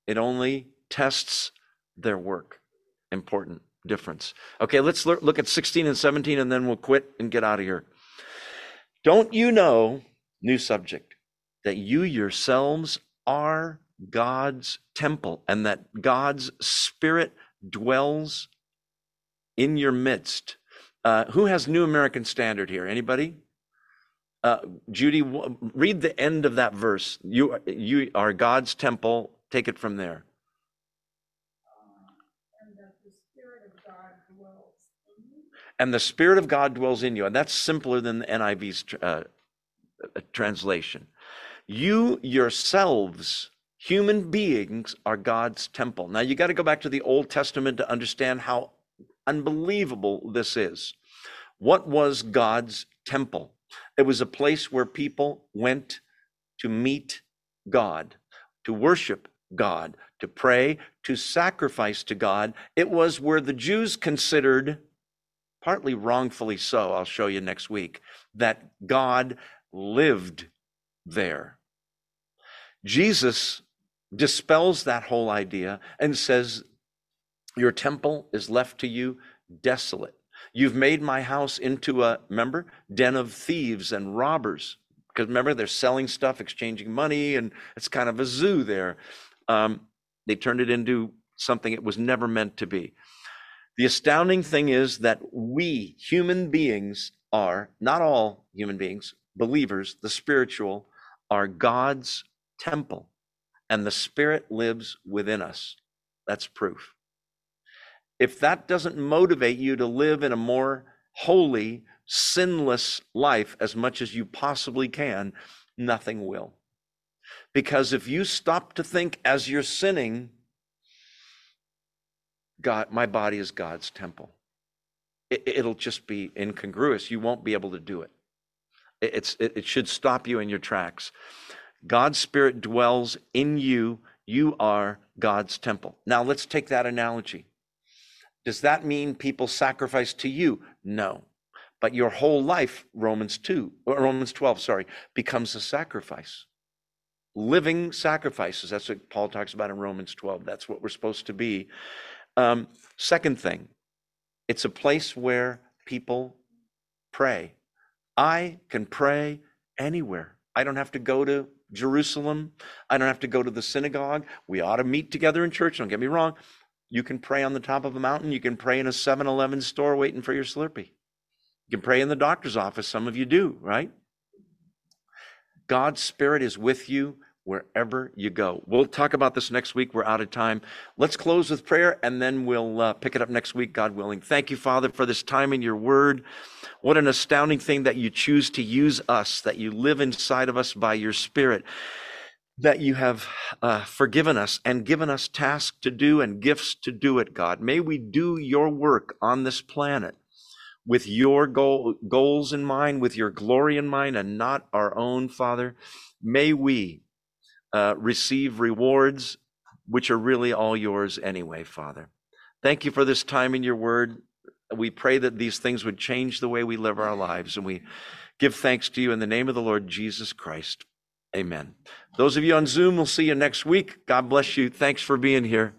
it only tests their work. Important difference. Okay, let's look at 16 and 17 and then we'll quit and get out of here. Don't you know, new subject, that you yourselves are God's temple and that God's Spirit dwells in your midst. Uh, who has New American Standard here? Anybody? Uh, Judy, read the end of that verse. You, you are God's temple. Take it from there. And the Spirit of God dwells in you. And that's simpler than the NIV's uh, translation. You yourselves, human beings, are God's temple. Now, you got to go back to the Old Testament to understand how unbelievable this is. What was God's temple? It was a place where people went to meet God, to worship God, to pray, to sacrifice to God. It was where the Jews considered, partly wrongfully so, I'll show you next week, that God lived there. Jesus dispels that whole idea and says, Your temple is left to you desolate. You've made my house into a, remember, den of thieves and robbers. Because remember, they're selling stuff, exchanging money, and it's kind of a zoo there. Um, they turned it into something it was never meant to be. The astounding thing is that we, human beings, are, not all human beings, believers, the spiritual, are God's temple, and the Spirit lives within us. That's proof. If that doesn't motivate you to live in a more holy, sinless life as much as you possibly can, nothing will. Because if you stop to think as you're sinning, God, my body is God's temple. It, will just be incongruous. You won't be able to do it. It's, it, it should stop you in your tracks. God's Spirit dwells in you. You are God's temple. Now, let's take that analogy. Does that mean people sacrifice to you? No. But your whole life, Romans 2, or Romans 12, sorry, becomes a sacrifice. Living sacrifices. That's what Paul talks about in Romans 12. That's what we're supposed to be. Um, second thing, it's a place where people pray. I can pray anywhere. I don't have to go to Jerusalem. I don't have to go to the synagogue. We ought to meet together in church. Don't get me wrong. You can pray on the top of a mountain. You can pray in a 7 Eleven store waiting for your Slurpee. You can pray in the doctor's office. Some of you do, right? God's Spirit is with you wherever you go. We'll talk about this next week. We're out of time. Let's close with prayer and then we'll uh, pick it up next week, God willing. Thank you, Father, for this time in your word. What an astounding thing that you choose to use us, that you live inside of us by your Spirit that you have uh, forgiven us and given us tasks to do and gifts to do it, God. May we do your work on this planet with your goal, goals in mind, with your glory in mind, and not our own, Father. May we uh, receive rewards which are really all yours anyway, Father. Thank you for this time in your word. We pray that these things would change the way we live our lives, and we give thanks to you in the name of the Lord Jesus Christ. Amen. Those of you on Zoom, we'll see you next week. God bless you. Thanks for being here.